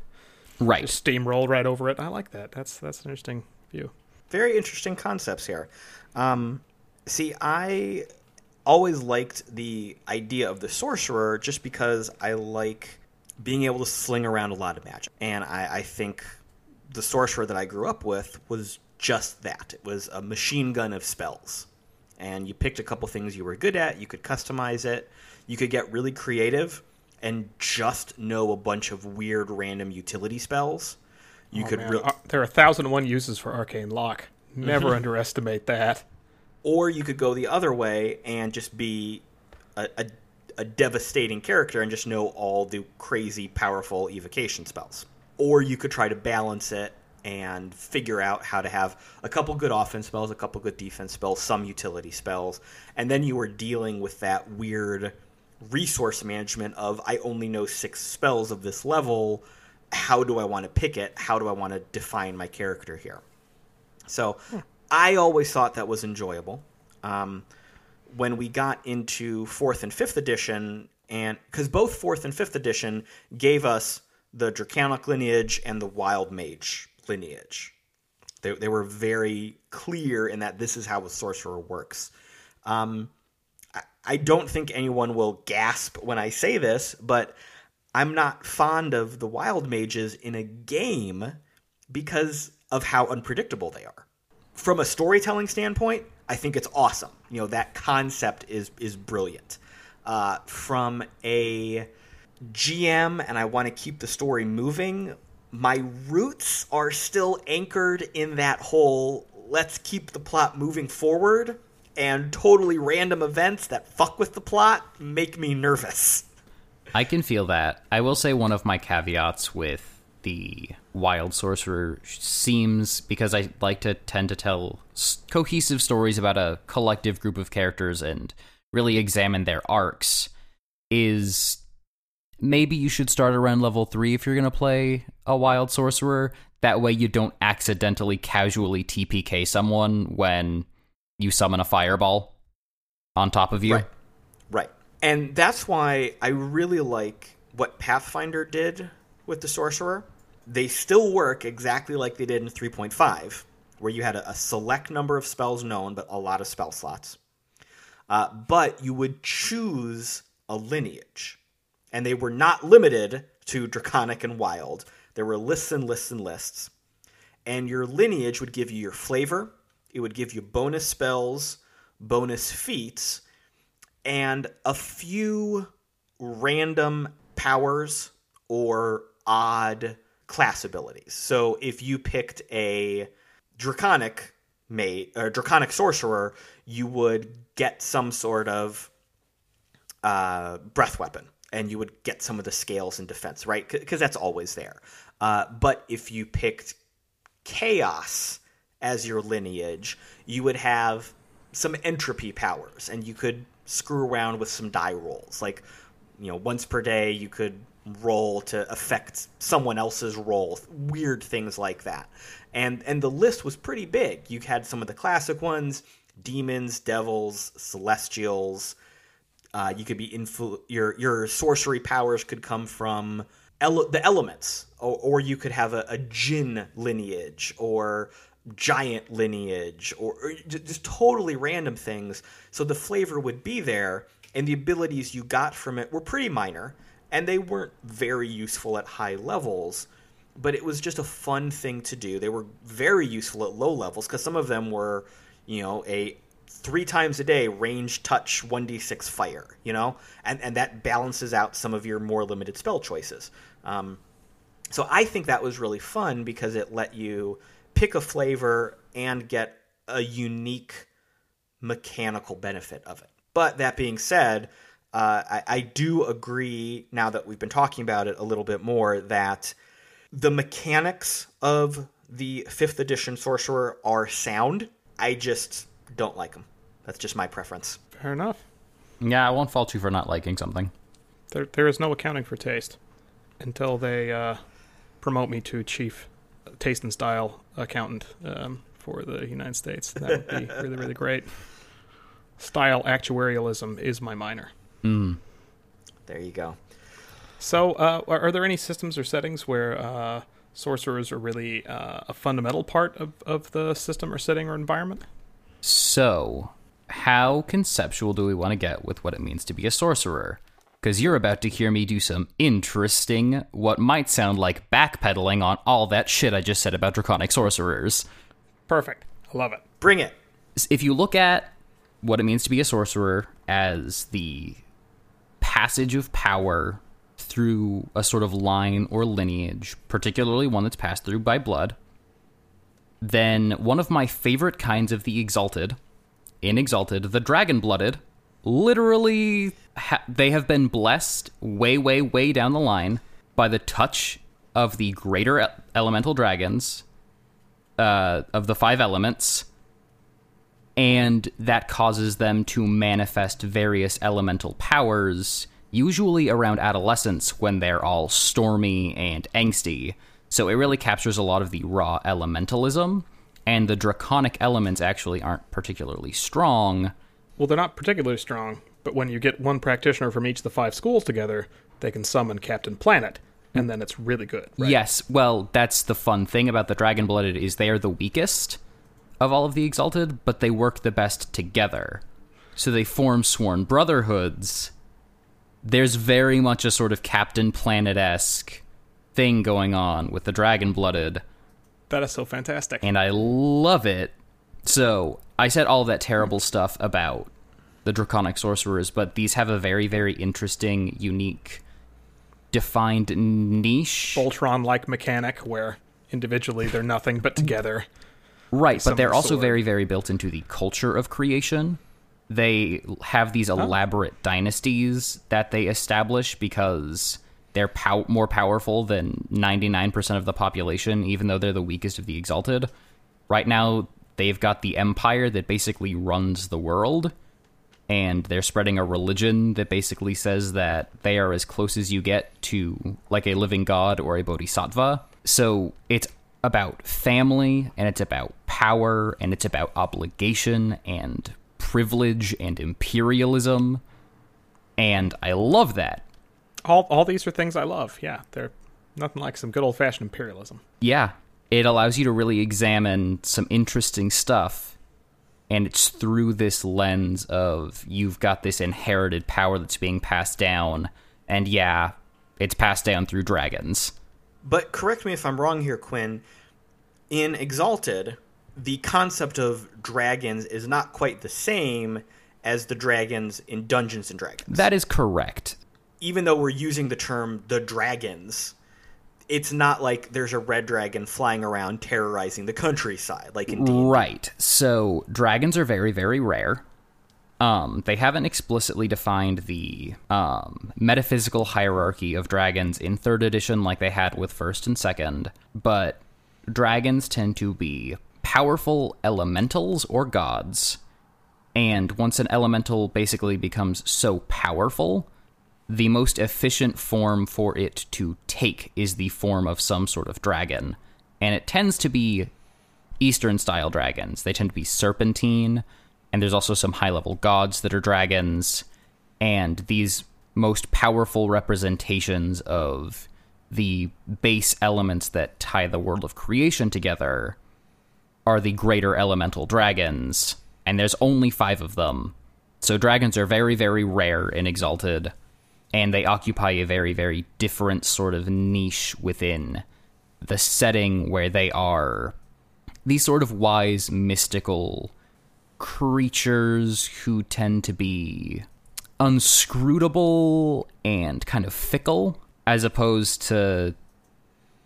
Right. Just steamroll right over it. I like that. That's that's an interesting view. very interesting concepts here. Um, see, I always liked the idea of the sorcerer just because I like being able to sling around a lot of magic, and I, I think the sorcerer that I grew up with was just that. It was a machine gun of spells, and you picked a couple things you were good at. You could customize it. You could get really creative and just know a bunch of weird random utility spells. You could Man, really uh, there are a thousand and one uses for arcane lock. Never underestimate that. or you could go the other way and just be a, a, a devastating character and just know all the crazy powerful evocation spells or you could try to balance it and figure out how to have a couple good offense spells a couple good defense spells some utility spells. And then you were dealing with that weird resource management of i only know six spells of this level. How do i want to pick it? How do i want to define my character here? So I always thought that was enjoyable. Um, when we got into fourth and fifth edition, and because both fourth and fifth edition gave us the Draconic lineage and the Wild Mage lineage. They, they were very clear in that this is how a sorcerer works. Um, I, I don't think anyone will gasp when I say this, but I'm not fond of the Wild Mages in a game because of how unpredictable they are. From a storytelling standpoint, I think it's awesome. You know that concept is is brilliant. Uh, from a GM, and I want to keep the story moving. My roots are still anchored in that whole let's keep the plot moving forward, and totally random events that fuck with the plot make me nervous. I can feel that. I will say one of my caveats with the wild sorcerer seems because I like to tend to tell cohesive stories about a collective group of characters and really examine their arcs is maybe you should start around level 3 if you're going to play a wild sorcerer that way you don't accidentally casually TPK someone when you summon a fireball on top of you. Right. Right. And that's why I really like what Pathfinder did with the Sorcerer. They still work exactly like they did in 3.5, where you had a, a select number of spells known, but a lot of spell slots. Uh, but you would choose a lineage. And they were not limited to Draconic and Wild. There were lists and lists and lists. And your lineage would give you your flavor, it would give you bonus spells, bonus feats, and a few random powers or odd class abilities. So if you picked a draconic mate or draconic sorcerer, you would get some sort of uh, breath weapon, and you would get some of the scales and defense, right? Because that's always there. Uh, but if you picked chaos as your lineage, you would have some entropy powers, and you could screw around with some die rolls. Like, you know, once per day, you could roll to affect someone else's roll. Weird things like that. And and the list was pretty big. You had some of the classic ones: demons, devils, celestials. Uh, you could be influ- your your sorcery powers could come from ele- the elements, or, or you could have a, a djinn lineage or giant lineage, or, or just totally random things. So the flavor would be there, and the abilities you got from it were pretty minor, and they weren't very useful at high levels. But it was just a fun thing to do. They were very useful at low levels because some of them were, you know, a three times a day range touch 1d6 fire you know? And and that balances out some of your more limited spell choices. Um, so i think that was really fun because it let you pick a flavor and get a unique mechanical benefit of it. But that being said uh, I, I do agree now that we've been talking about it a little bit more that the mechanics of the 5th edition sorcerer are sound. I just don't like them. That's just my preference. Fair enough. Yeah, I won't fault you for not liking something. There, there is no accounting for taste until they uh, promote me to chief taste and style accountant um, for the United States. That would be [LAUGHS] really, really great. Style actuarialism is my minor. Mm. There you go. So, uh, are, are there any systems or settings where uh, sorcerers are really uh, a fundamental part of, of the system or setting or environment? So, how conceptual do we want to get with what it means to be a sorcerer? Because you're about to hear me do some interesting, what might sound like backpedaling on all that shit I just said about draconic sorcerers. Perfect. I love it. Bring it. If you look at what it means to be a sorcerer as the passage of power through a sort of line or lineage, particularly one that's passed through by blood, then one of my favorite kinds of the Exalted, in Exalted, the Dragon Blooded, literally ha- they have been blessed way, way, way down the line by the touch of the greater elemental dragons, uh, of the five elements, and that causes them to manifest various elemental powers, usually around adolescence when they're all stormy and angsty. So it really captures a lot of the raw elementalism, and the draconic elements actually aren't particularly strong. Well, they're not particularly strong, but when you get one practitioner from each of the five schools together, they can summon Captain Planet, and then it's really good. Right? Yes, well, that's the fun thing about the dragon blooded is they are the weakest of all of the exalted, but they work the best together. So they form sworn brotherhoods. There's very much a sort of Captain Planet esque thing going on with the dragon blooded, That is so fantastic. and I love it. So I said all that terrible stuff about the draconic sorcerers, but these have a very, very interesting, unique, defined niche. Voltron like mechanic where individually they're nothing, but together. Right, but they're also very, very built into the culture of creation. They have these elaborate dynasties that they establish because they're pow- more powerful than 99% of the population, even though they're the weakest of the exalted. Right now, they've got the empire that basically runs the world, and they're spreading a religion that basically says that they are as close as you get to like a living god or a bodhisattva. So it's about family and it's about power and it's about obligation and privilege and imperialism. And I love that. All all these are things I love. Yeah, they're nothing like some good old fashioned imperialism. Yeah, it allows you to really examine some interesting stuff. And it's through this lens of you've got this inherited power that's being passed down. And yeah, it's passed down through dragons. But correct me if I'm wrong here, Quinn. In Exalted, the concept of dragons is not quite the same as the dragons in Dungeons and Dragons. That is correct. Even though we're using the term the dragons, it's not like there's a red dragon flying around terrorizing the countryside like in D&D. Right. So dragons are very, very rare. Um, they haven't explicitly defined the um, metaphysical hierarchy of dragons in third edition like they had with first and second, but dragons tend to be powerful elementals or gods. And once an elemental basically becomes so powerful, the most efficient form for it to take is the form of some sort of dragon. And it tends to be Eastern style dragons. They tend to be serpentine, and there's also some high level gods that are dragons. And these most powerful representations of the base elements that tie the world of creation together are the greater elemental dragons, and there's only five of them. So dragons are very, very rare in Exalted, and they occupy a very, very different sort of niche within the setting where they are these sort of wise, mystical creatures who tend to be unscrutable and kind of fickle, as opposed to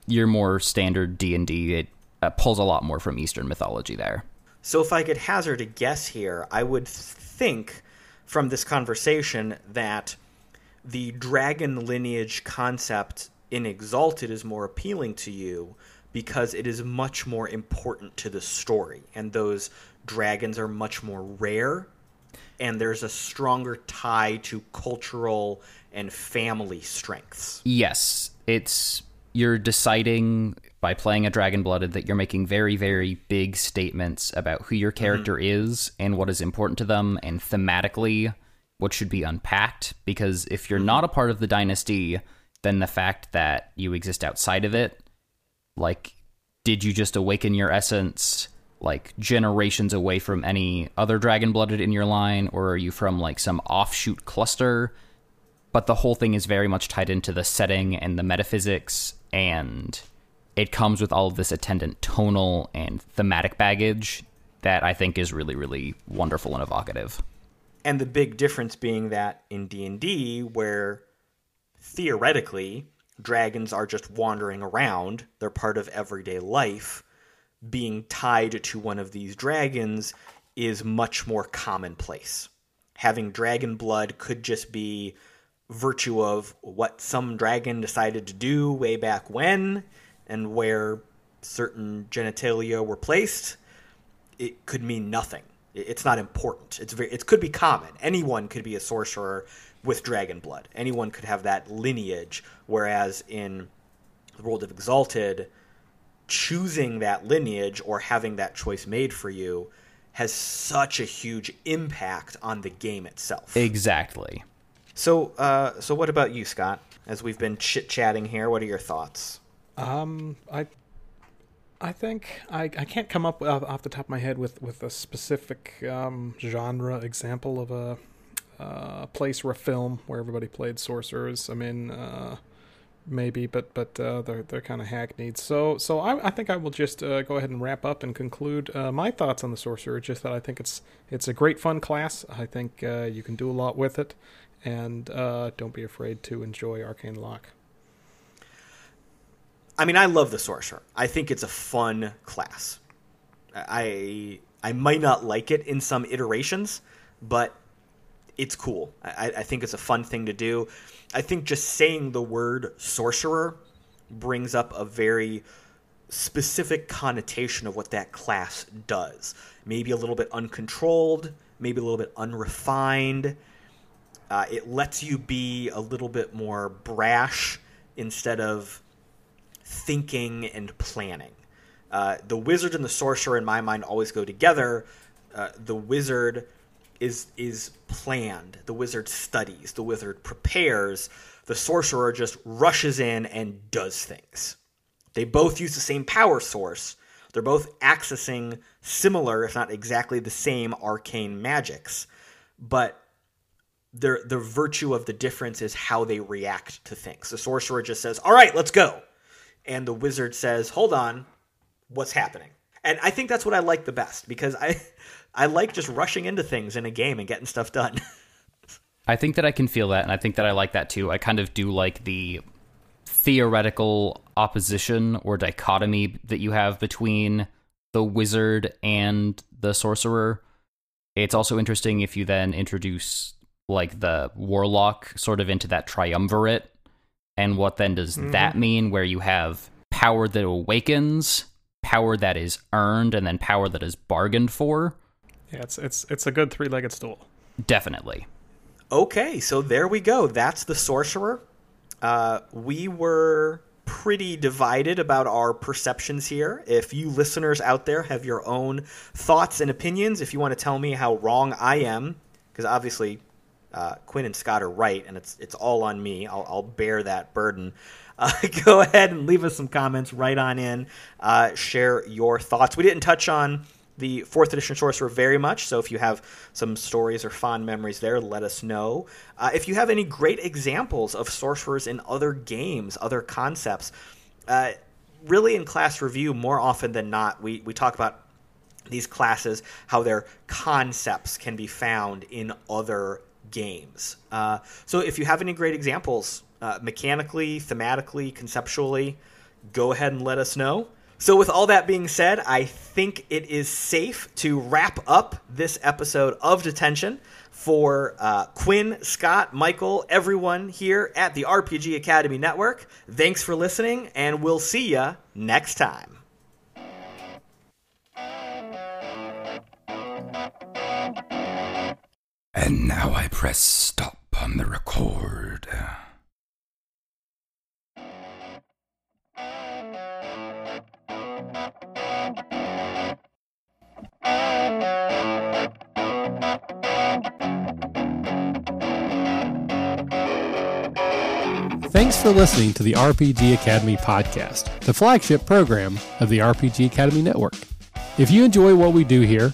your more standard D and D. It uh, pulls a lot more from Eastern mythology there. So if I could hazard a guess here, I would think from this conversation that the dragon lineage concept in Exalted is more appealing to you because it is much more important to the story, and those dragons are much more rare, and there's a stronger tie to cultural and family strengths. Yes, it's you're deciding by playing a dragon blooded that you're making very very big statements about who your character mm-hmm. is and what is important to them and thematically what should be unpacked because if you're mm-hmm. not a part of the dynasty then the fact that you exist outside of it like did you just awaken your essence like generations away from any other dragon blooded in your line or are you from like some offshoot cluster but the whole thing is very much tied into the setting and the metaphysics and it comes with all of this attendant tonal and thematic baggage that I think is really really wonderful and evocative. And the big difference being that in D&D where theoretically dragons are just wandering around, they're part of everyday life, being tied to one of these dragons is much more commonplace. Having dragon blood could just be virtue of what some dragon decided to do way back when and where certain genitalia were placed, it could mean nothing. It's not important. It's very, it could be common. Anyone could be a sorcerer with dragon blood. Anyone could have that lineage. Whereas in the world of Exalted, choosing that lineage or having that choice made for you has such a huge impact on the game itself. Exactly. So, uh, so what about you, Scott? As we've been chit chatting here, what are your thoughts? Um, I, I think I, I can't come up off the top of my head with with a specific um, genre example of a uh, place or a film where everybody played sorcerers. I mean, uh, maybe, but but uh, they're they're kind of hackneyed. So so I, I think I will just uh, go ahead and wrap up and conclude uh, my thoughts on the sorcerer. Just that I think it's it's a great fun class. I think uh, you can do a lot with it and uh, don't be afraid to enjoy Arcane Lock. I mean, I love the Sorcerer. I think it's a fun class. I I might not like it in some iterations, but it's cool. I, I think it's a fun thing to do. I think just saying the word sorcerer brings up a very specific connotation of what that class does. Maybe a little bit uncontrolled, maybe a little bit unrefined, uh, it lets you be a little bit more brash instead of thinking and planning. Uh, the wizard and the sorcerer, in my mind, always go together. Uh, the wizard is is planned. The wizard studies. The wizard prepares. The sorcerer just rushes in and does things. They both use the same power source. They're both accessing similar, if not exactly the same, arcane magics. But the the virtue of the difference is how they react to things. The sorcerer just says, "All right, let's go," and the wizard says, "Hold on, what's happening?" And I think that's what I like the best because I [LAUGHS] I like just rushing into things in a game and getting stuff done. [LAUGHS] I think that I can feel that, and I think that I like that too. I kind of do like the theoretical opposition or dichotomy that you have between the wizard and the sorcerer. It's also interesting if you then introduce like the warlock sort of into that triumvirate. And what then does mm-hmm. that mean where you have power that awakens, power that is earned, and then power that is bargained for? Yeah, it's it's it's a good three-legged stool. Definitely. Okay, so there we go. That's the sorcerer. Uh, we were pretty divided about our perceptions here. If you listeners out there have your own thoughts and opinions, if you want to tell me how wrong I am, because obviously uh, Quinn and Scott are right, and it's it's all on me. I'll, I'll bear that burden. [LAUGHS] Uh, go ahead and leave us some comments right on in. Uh, share your thoughts. We didn't touch on the fourth edition sorcerer very much, so if you have some stories or fond memories there, let us know. Uh, if you have any great examples of sorcerers in other games, other concepts, uh, really in class review, more often than not, we, we talk about these classes, how their concepts can be found in other games. Uh, so if you have any great examples, uh, mechanically, thematically, conceptually, go ahead and let us know. So, with all that being said, I think it is safe to wrap up this episode of Detention. For uh, Quinn, Scott, Michael, everyone here at the RPG Academy Network, thanks for listening, and we'll see you next time. And now I press stop on the record. Thanks for listening to the RPG Academy podcast, the flagship program of the RPG Academy Network. If you enjoy what we do here,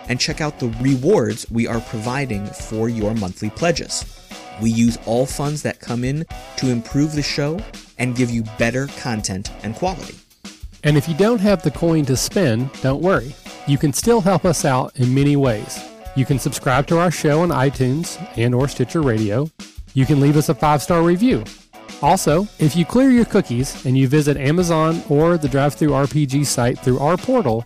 and check out the rewards we are providing for your monthly pledges. We use all funds that come in to improve the show and give you better content and quality. And if you don't have the coin to spend, don't worry. You can still help us out in many ways. You can subscribe to our show on iTunes and or Stitcher Radio. You can leave us a five-star review. Also, if you clear your cookies and you visit Amazon or the DriveThruRPG site through our portal,